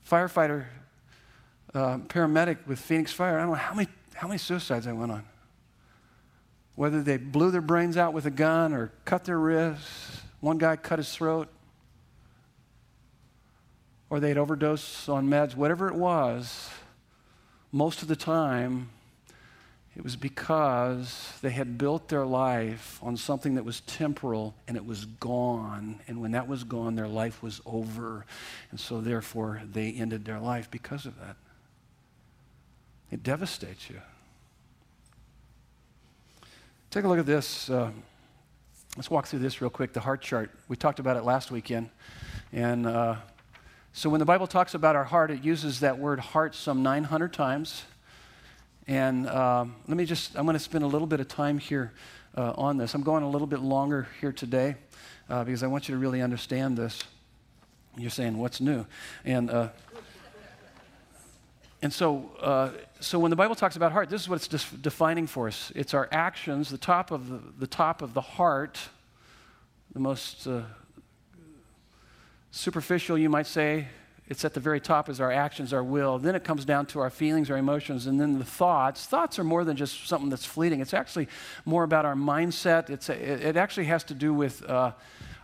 firefighter, uh, paramedic with Phoenix Fire, I don't know how many, how many suicides I went on. Whether they blew their brains out with a gun or cut their wrists, one guy cut his throat or they'd overdose on meds, whatever it was, most of the time, it was because they had built their life on something that was temporal and it was gone. And when that was gone, their life was over. And so, therefore, they ended their life because of that. It devastates you. Take a look at this. Uh, let's walk through this real quick the heart chart. We talked about it last weekend. And. Uh, so when the Bible talks about our heart, it uses that word heart some 900 times. And um, let me just, I'm going to spend a little bit of time here uh, on this. I'm going a little bit longer here today uh, because I want you to really understand this. You're saying, what's new? And, uh, and so, uh, so when the Bible talks about heart, this is what it's defining for us. It's our actions, the top of the, the top of the heart, the most uh, superficial, you might say. It's at the very top is our actions, our will. Then it comes down to our feelings, our emotions, and then the thoughts. Thoughts are more than just something that's fleeting. It's actually more about our mindset. It's a, it actually has to do with uh,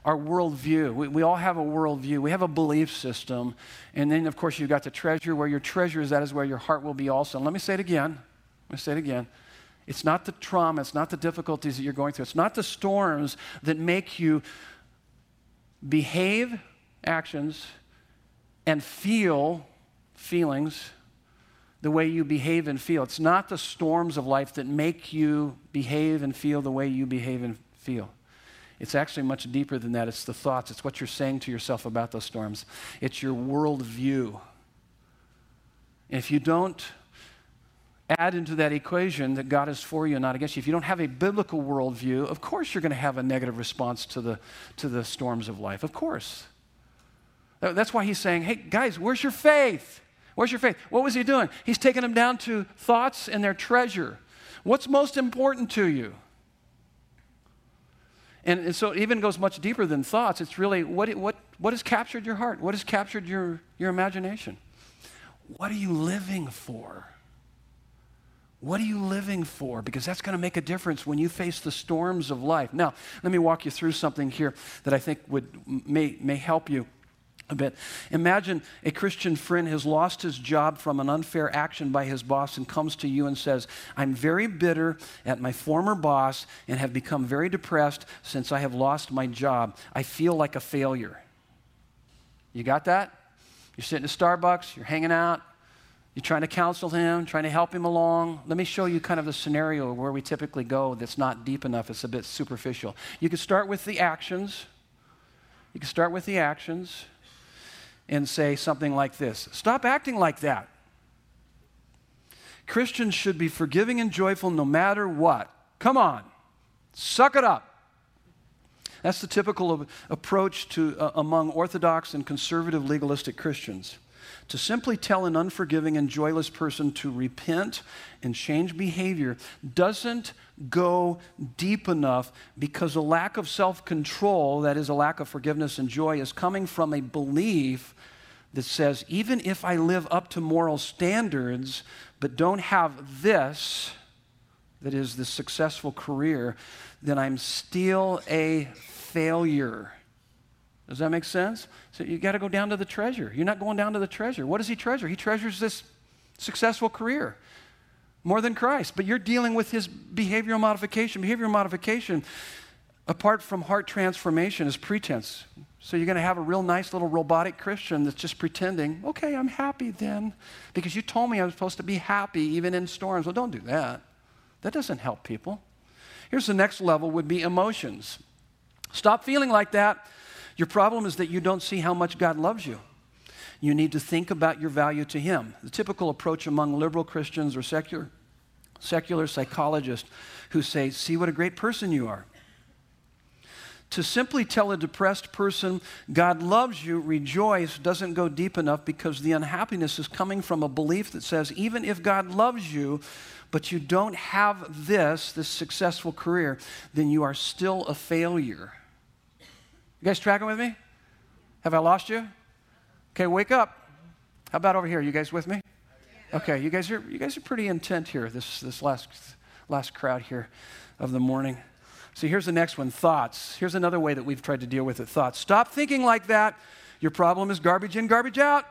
our worldview. We, we all have a worldview. We have a belief system. And then, of course, you've got the treasure. Where your treasure is, that is where your heart will be also. And let me say it again. Let me say it again. It's not the trauma, it's not the difficulties that you're going through, it's not the storms that make you behave actions and feel feelings the way you behave and feel. It's not the storms of life that make you behave and feel the way you behave and feel. It's actually much deeper than that. It's the thoughts, it's what you're saying to yourself about those storms, it's your worldview. If you don't add into that equation that God is for you and not against you, if you don't have a biblical worldview, of course you're going to have a negative response to the, to the storms of life. Of course. That's why he's saying, hey, guys, where's your faith? Where's your faith? What was he doing? He's taking them down to thoughts and their treasure. What's most important to you? And, and so it even goes much deeper than thoughts. It's really what, what, what has captured your heart? What has captured your, your imagination? What are you living for? What are you living for? Because that's going to make a difference when you face the storms of life. Now, let me walk you through something here that I think would, may, may help you a bit. Imagine a Christian friend has lost his job from an unfair action by his boss and comes to you and says, I'm very bitter at my former boss and have become very depressed since I have lost my job. I feel like a failure. You got that? You're sitting at Starbucks, you're hanging out, you're trying to counsel him, trying to help him along. Let me show you kind of the scenario where we typically go that's not deep enough, it's a bit superficial. You can start with the actions. You can start with the actions and say something like this Stop acting like that. Christians should be forgiving and joyful no matter what. Come on, suck it up. That's the typical approach to, uh, among Orthodox and conservative legalistic Christians. To simply tell an unforgiving and joyless person to repent and change behavior doesn't go deep enough because a lack of self control, that is, a lack of forgiveness and joy, is coming from a belief that says, even if I live up to moral standards but don't have this, that is, the successful career, then I'm still a failure. Does that make sense? So you got to go down to the treasure. You're not going down to the treasure. What does he treasure? He treasures this successful career more than Christ. But you're dealing with his behavioral modification. Behavioral modification, apart from heart transformation, is pretense. So you're going to have a real nice little robotic Christian that's just pretending, okay, I'm happy then, because you told me I was supposed to be happy even in storms. Well, don't do that. That doesn't help people. Here's the next level would be emotions. Stop feeling like that. Your problem is that you don't see how much God loves you. You need to think about your value to Him. The typical approach among liberal Christians or secular, secular psychologists who say, See what a great person you are. To simply tell a depressed person, God loves you, rejoice, doesn't go deep enough because the unhappiness is coming from a belief that says, even if God loves you, but you don't have this, this successful career, then you are still a failure. You guys tracking with me? Have I lost you? Okay, wake up. How about over here? You guys with me? Okay, you guys are you guys are pretty intent here. This this last last crowd here of the morning. So here's the next one thoughts. Here's another way that we've tried to deal with it thoughts. Stop thinking like that. Your problem is garbage in, garbage out.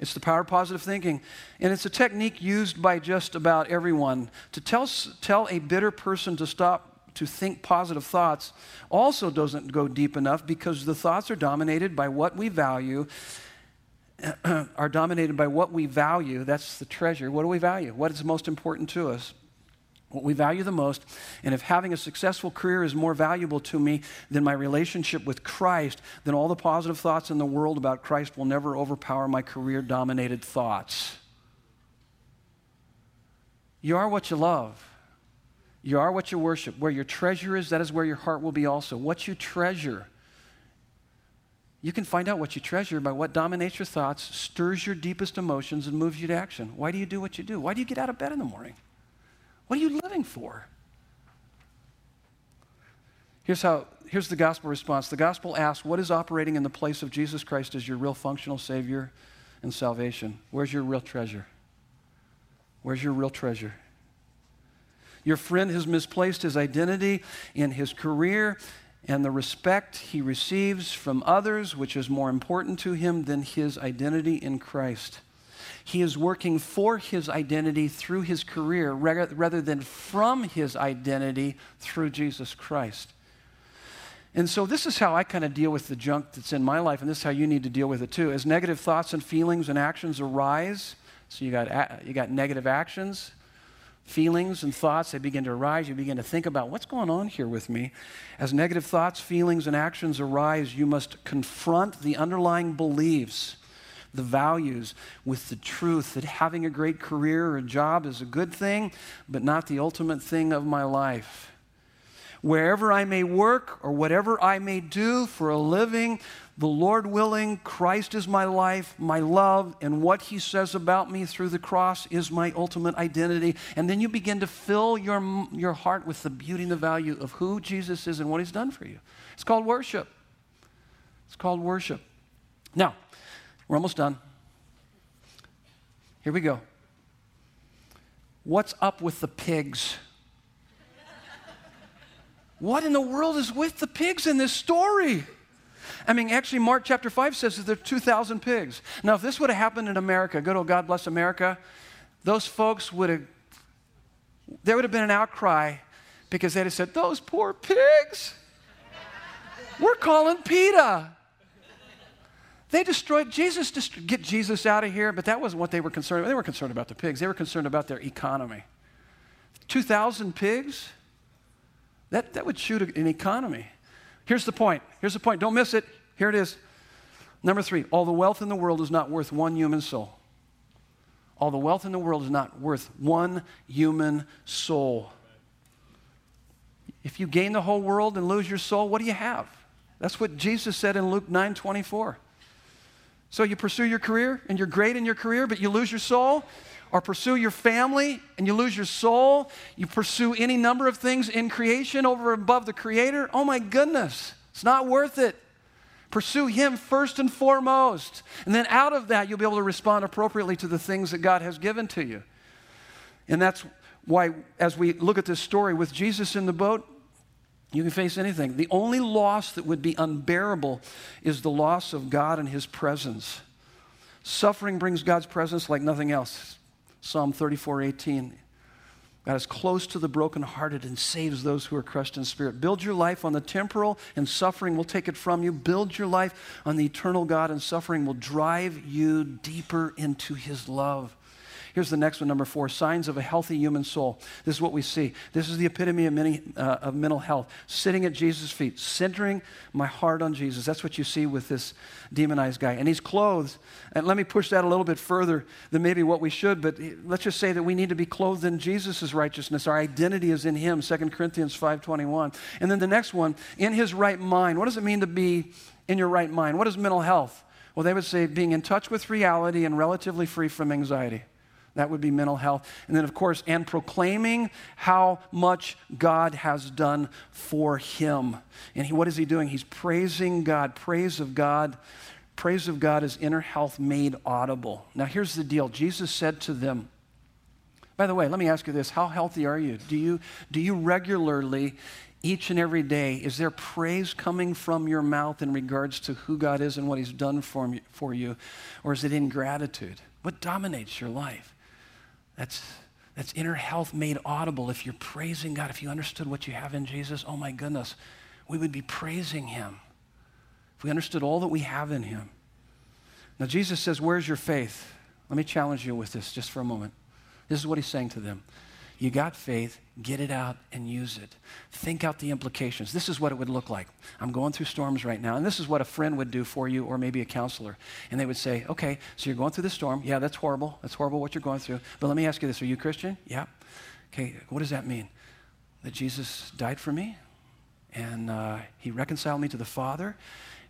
It's the power of positive thinking. And it's a technique used by just about everyone. To tell, tell a bitter person to stop to think positive thoughts also doesn't go deep enough because the thoughts are dominated by what we value are dominated by what we value that's the treasure what do we value what is most important to us what we value the most and if having a successful career is more valuable to me than my relationship with christ then all the positive thoughts in the world about christ will never overpower my career dominated thoughts you are what you love you are what you worship. Where your treasure is, that is where your heart will be also. What you treasure. You can find out what you treasure by what dominates your thoughts, stirs your deepest emotions, and moves you to action. Why do you do what you do? Why do you get out of bed in the morning? What are you living for? Here's how here's the gospel response. The gospel asks, what is operating in the place of Jesus Christ as your real functional savior and salvation? Where's your real treasure? Where's your real treasure? Your friend has misplaced his identity in his career and the respect he receives from others, which is more important to him than his identity in Christ. He is working for his identity through his career rather than from his identity through Jesus Christ. And so, this is how I kind of deal with the junk that's in my life, and this is how you need to deal with it too. As negative thoughts and feelings and actions arise, so you got, you got negative actions, feelings and thoughts, they begin to arise. You begin to think about what's going on here with me. As negative thoughts, feelings, and actions arise, you must confront the underlying beliefs, the values, with the truth that having a great career or job is a good thing, but not the ultimate thing of my life. Wherever I may work or whatever I may do for a living, the Lord willing, Christ is my life, my love, and what He says about me through the cross is my ultimate identity. And then you begin to fill your, your heart with the beauty and the value of who Jesus is and what He's done for you. It's called worship. It's called worship. Now, we're almost done. Here we go. What's up with the pigs? What in the world is with the pigs in this story? I mean, actually, Mark chapter 5 says that there are 2,000 pigs. Now, if this would have happened in America, good old God bless America, those folks would have, there would have been an outcry because they'd have said, Those poor pigs, we're calling PETA. They destroyed Jesus, dest- get Jesus out of here, but that wasn't what they were concerned about. They were concerned about the pigs, they were concerned about their economy. 2,000 pigs? That, that would shoot an economy. Here's the point. Here's the point. Don't miss it. Here it is. Number three all the wealth in the world is not worth one human soul. All the wealth in the world is not worth one human soul. If you gain the whole world and lose your soul, what do you have? That's what Jesus said in Luke 9 24. So you pursue your career and you're great in your career, but you lose your soul? Or pursue your family and you lose your soul? You pursue any number of things in creation over above the Creator? Oh my goodness, it's not worth it. Pursue Him first and foremost. And then out of that, you'll be able to respond appropriately to the things that God has given to you. And that's why, as we look at this story with Jesus in the boat, you can face anything. The only loss that would be unbearable is the loss of God and His presence. Suffering brings God's presence like nothing else. Psalm 34 18. God is close to the brokenhearted and saves those who are crushed in spirit. Build your life on the temporal, and suffering will take it from you. Build your life on the eternal God, and suffering will drive you deeper into His love. Here's the next one, number four signs of a healthy human soul. This is what we see. This is the epitome of, many, uh, of mental health. Sitting at Jesus' feet, centering my heart on Jesus. That's what you see with this demonized guy. And he's clothed. And let me push that a little bit further than maybe what we should, but let's just say that we need to be clothed in Jesus' righteousness. Our identity is in him, 2 Corinthians 5.21. And then the next one, in his right mind. What does it mean to be in your right mind? What is mental health? Well, they would say being in touch with reality and relatively free from anxiety. That would be mental health. And then, of course, and proclaiming how much God has done for him. And he, what is he doing? He's praising God. Praise of God. Praise of God is inner health made audible. Now, here's the deal Jesus said to them, by the way, let me ask you this how healthy are you? Do you, do you regularly, each and every day, is there praise coming from your mouth in regards to who God is and what He's done for, me, for you? Or is it ingratitude? What dominates your life? That's, that's inner health made audible. If you're praising God, if you understood what you have in Jesus, oh my goodness, we would be praising Him. If we understood all that we have in Him. Now, Jesus says, Where's your faith? Let me challenge you with this just for a moment. This is what He's saying to them. You got faith, get it out and use it. Think out the implications. This is what it would look like. I'm going through storms right now, and this is what a friend would do for you or maybe a counselor. And they would say, Okay, so you're going through the storm. Yeah, that's horrible. That's horrible what you're going through. But let me ask you this Are you Christian? Yeah. Okay, what does that mean? That Jesus died for me and uh, he reconciled me to the Father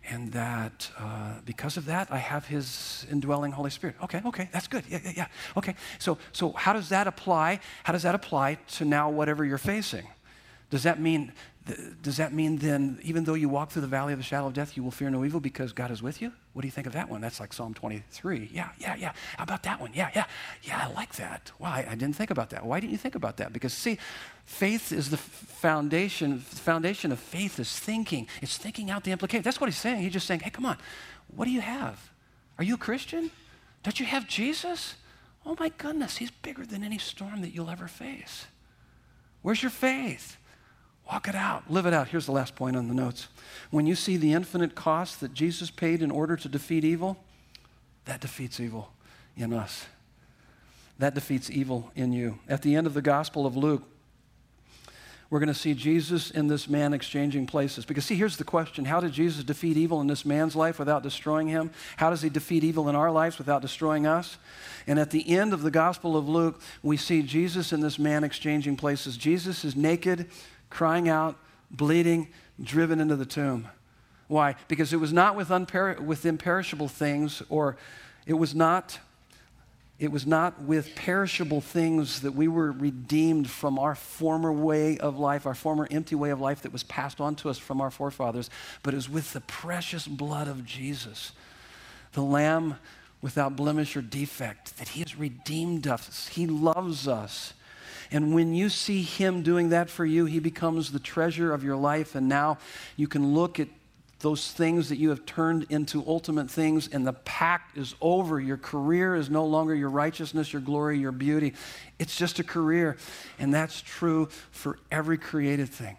and that uh, because of that, I have His indwelling Holy Spirit. Okay, okay, that's good. Yeah, yeah, yeah. Okay, so so how does that apply? How does that apply to now whatever you're facing? Does that mean does that mean then, even though you walk through the valley of the shadow of death, you will fear no evil because God is with you? What do you think of that one? That's like Psalm 23. Yeah, yeah, yeah. How about that one? Yeah, yeah, yeah, I like that. Why? I didn't think about that. Why didn't you think about that? Because, see, faith is the foundation. The foundation of faith is thinking. It's thinking out the implication. That's what he's saying. He's just saying, hey, come on. What do you have? Are you a Christian? Don't you have Jesus? Oh, my goodness. He's bigger than any storm that you'll ever face. Where's your faith? Walk it out, live it out. Here's the last point on the notes. When you see the infinite cost that Jesus paid in order to defeat evil, that defeats evil in us. That defeats evil in you. At the end of the Gospel of Luke, we're going to see Jesus and this man exchanging places. Because, see, here's the question How did Jesus defeat evil in this man's life without destroying him? How does he defeat evil in our lives without destroying us? And at the end of the Gospel of Luke, we see Jesus and this man exchanging places. Jesus is naked, crying out, bleeding, driven into the tomb. Why? Because it was not with, with imperishable things, or it was not. It was not with perishable things that we were redeemed from our former way of life, our former empty way of life that was passed on to us from our forefathers, but it was with the precious blood of Jesus, the Lamb without blemish or defect, that He has redeemed us. He loves us. And when you see Him doing that for you, He becomes the treasure of your life. And now you can look at those things that you have turned into ultimate things, and the pact is over. Your career is no longer your righteousness, your glory, your beauty. It's just a career. And that's true for every created thing.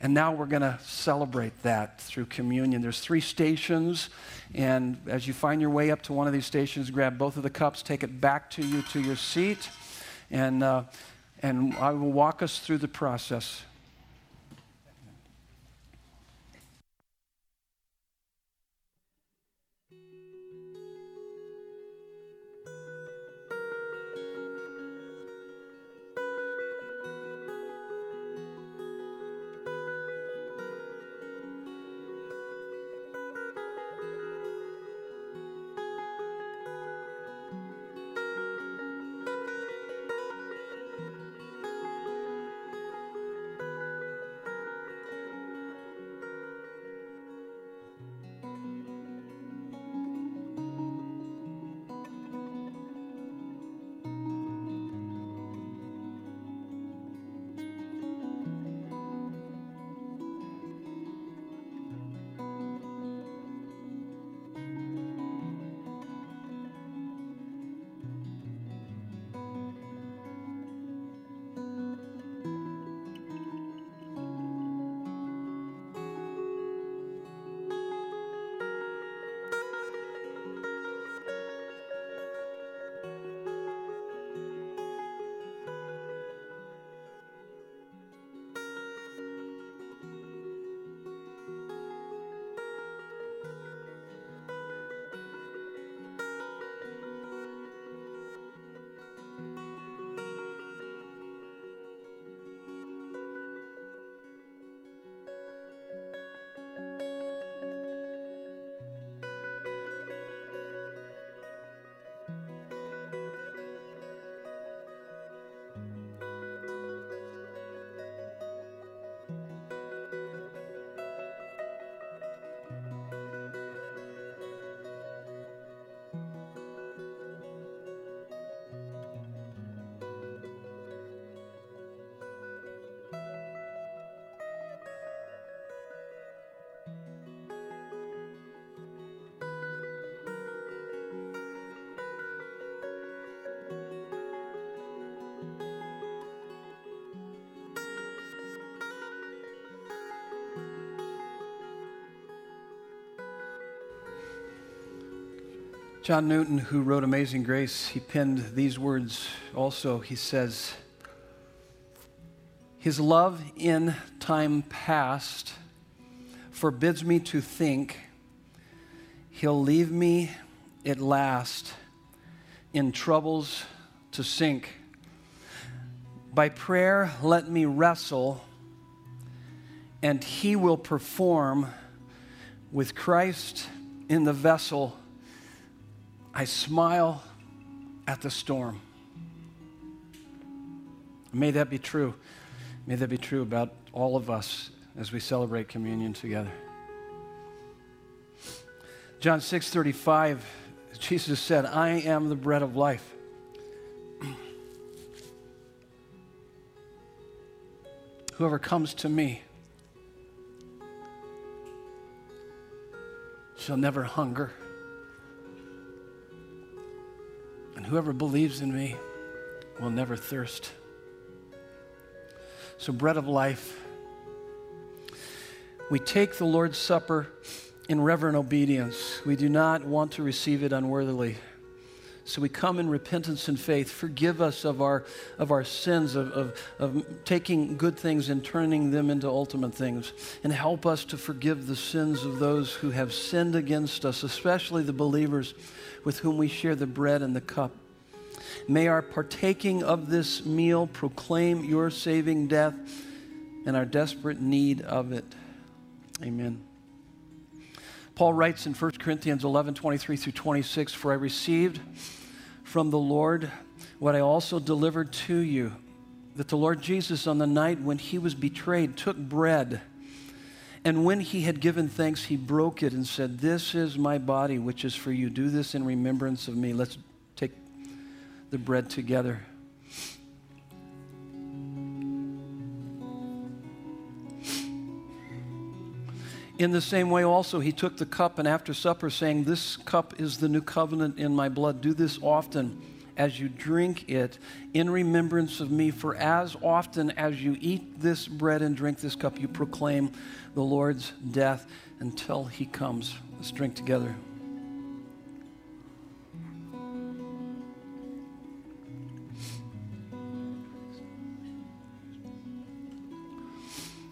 And now we're going to celebrate that through communion. There's three stations, and as you find your way up to one of these stations, grab both of the cups, take it back to you to your seat, and, uh, and I will walk us through the process. John Newton, who wrote Amazing Grace, he penned these words also. He says, His love in time past forbids me to think he'll leave me at last in troubles to sink. By prayer, let me wrestle, and he will perform with Christ in the vessel I smile at the storm. May that be true. May that be true about all of us as we celebrate communion together. John 6:35 Jesus said, "I am the bread of life." Whoever comes to me shall never hunger. Whoever believes in me will never thirst. So, bread of life. We take the Lord's Supper in reverent obedience. We do not want to receive it unworthily. So we come in repentance and faith. Forgive us of our, of our sins, of, of, of taking good things and turning them into ultimate things. And help us to forgive the sins of those who have sinned against us, especially the believers with whom we share the bread and the cup. May our partaking of this meal proclaim your saving death and our desperate need of it. Amen. Paul writes in 1 Corinthians 11 23 through 26 For I received from the Lord what I also delivered to you that the Lord Jesus, on the night when he was betrayed, took bread. And when he had given thanks, he broke it and said, This is my body, which is for you. Do this in remembrance of me. Let's take the bread together. In the same way, also, he took the cup and after supper, saying, This cup is the new covenant in my blood. Do this often as you drink it in remembrance of me. For as often as you eat this bread and drink this cup, you proclaim the Lord's death until he comes. Let's drink together.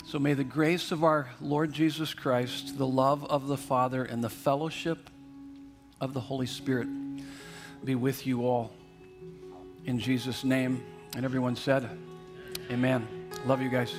So may the grace of our Lord Jesus Christ, the love of the Father, and the fellowship of the Holy Spirit be with you all. In Jesus' name. And everyone said, Amen. Love you guys.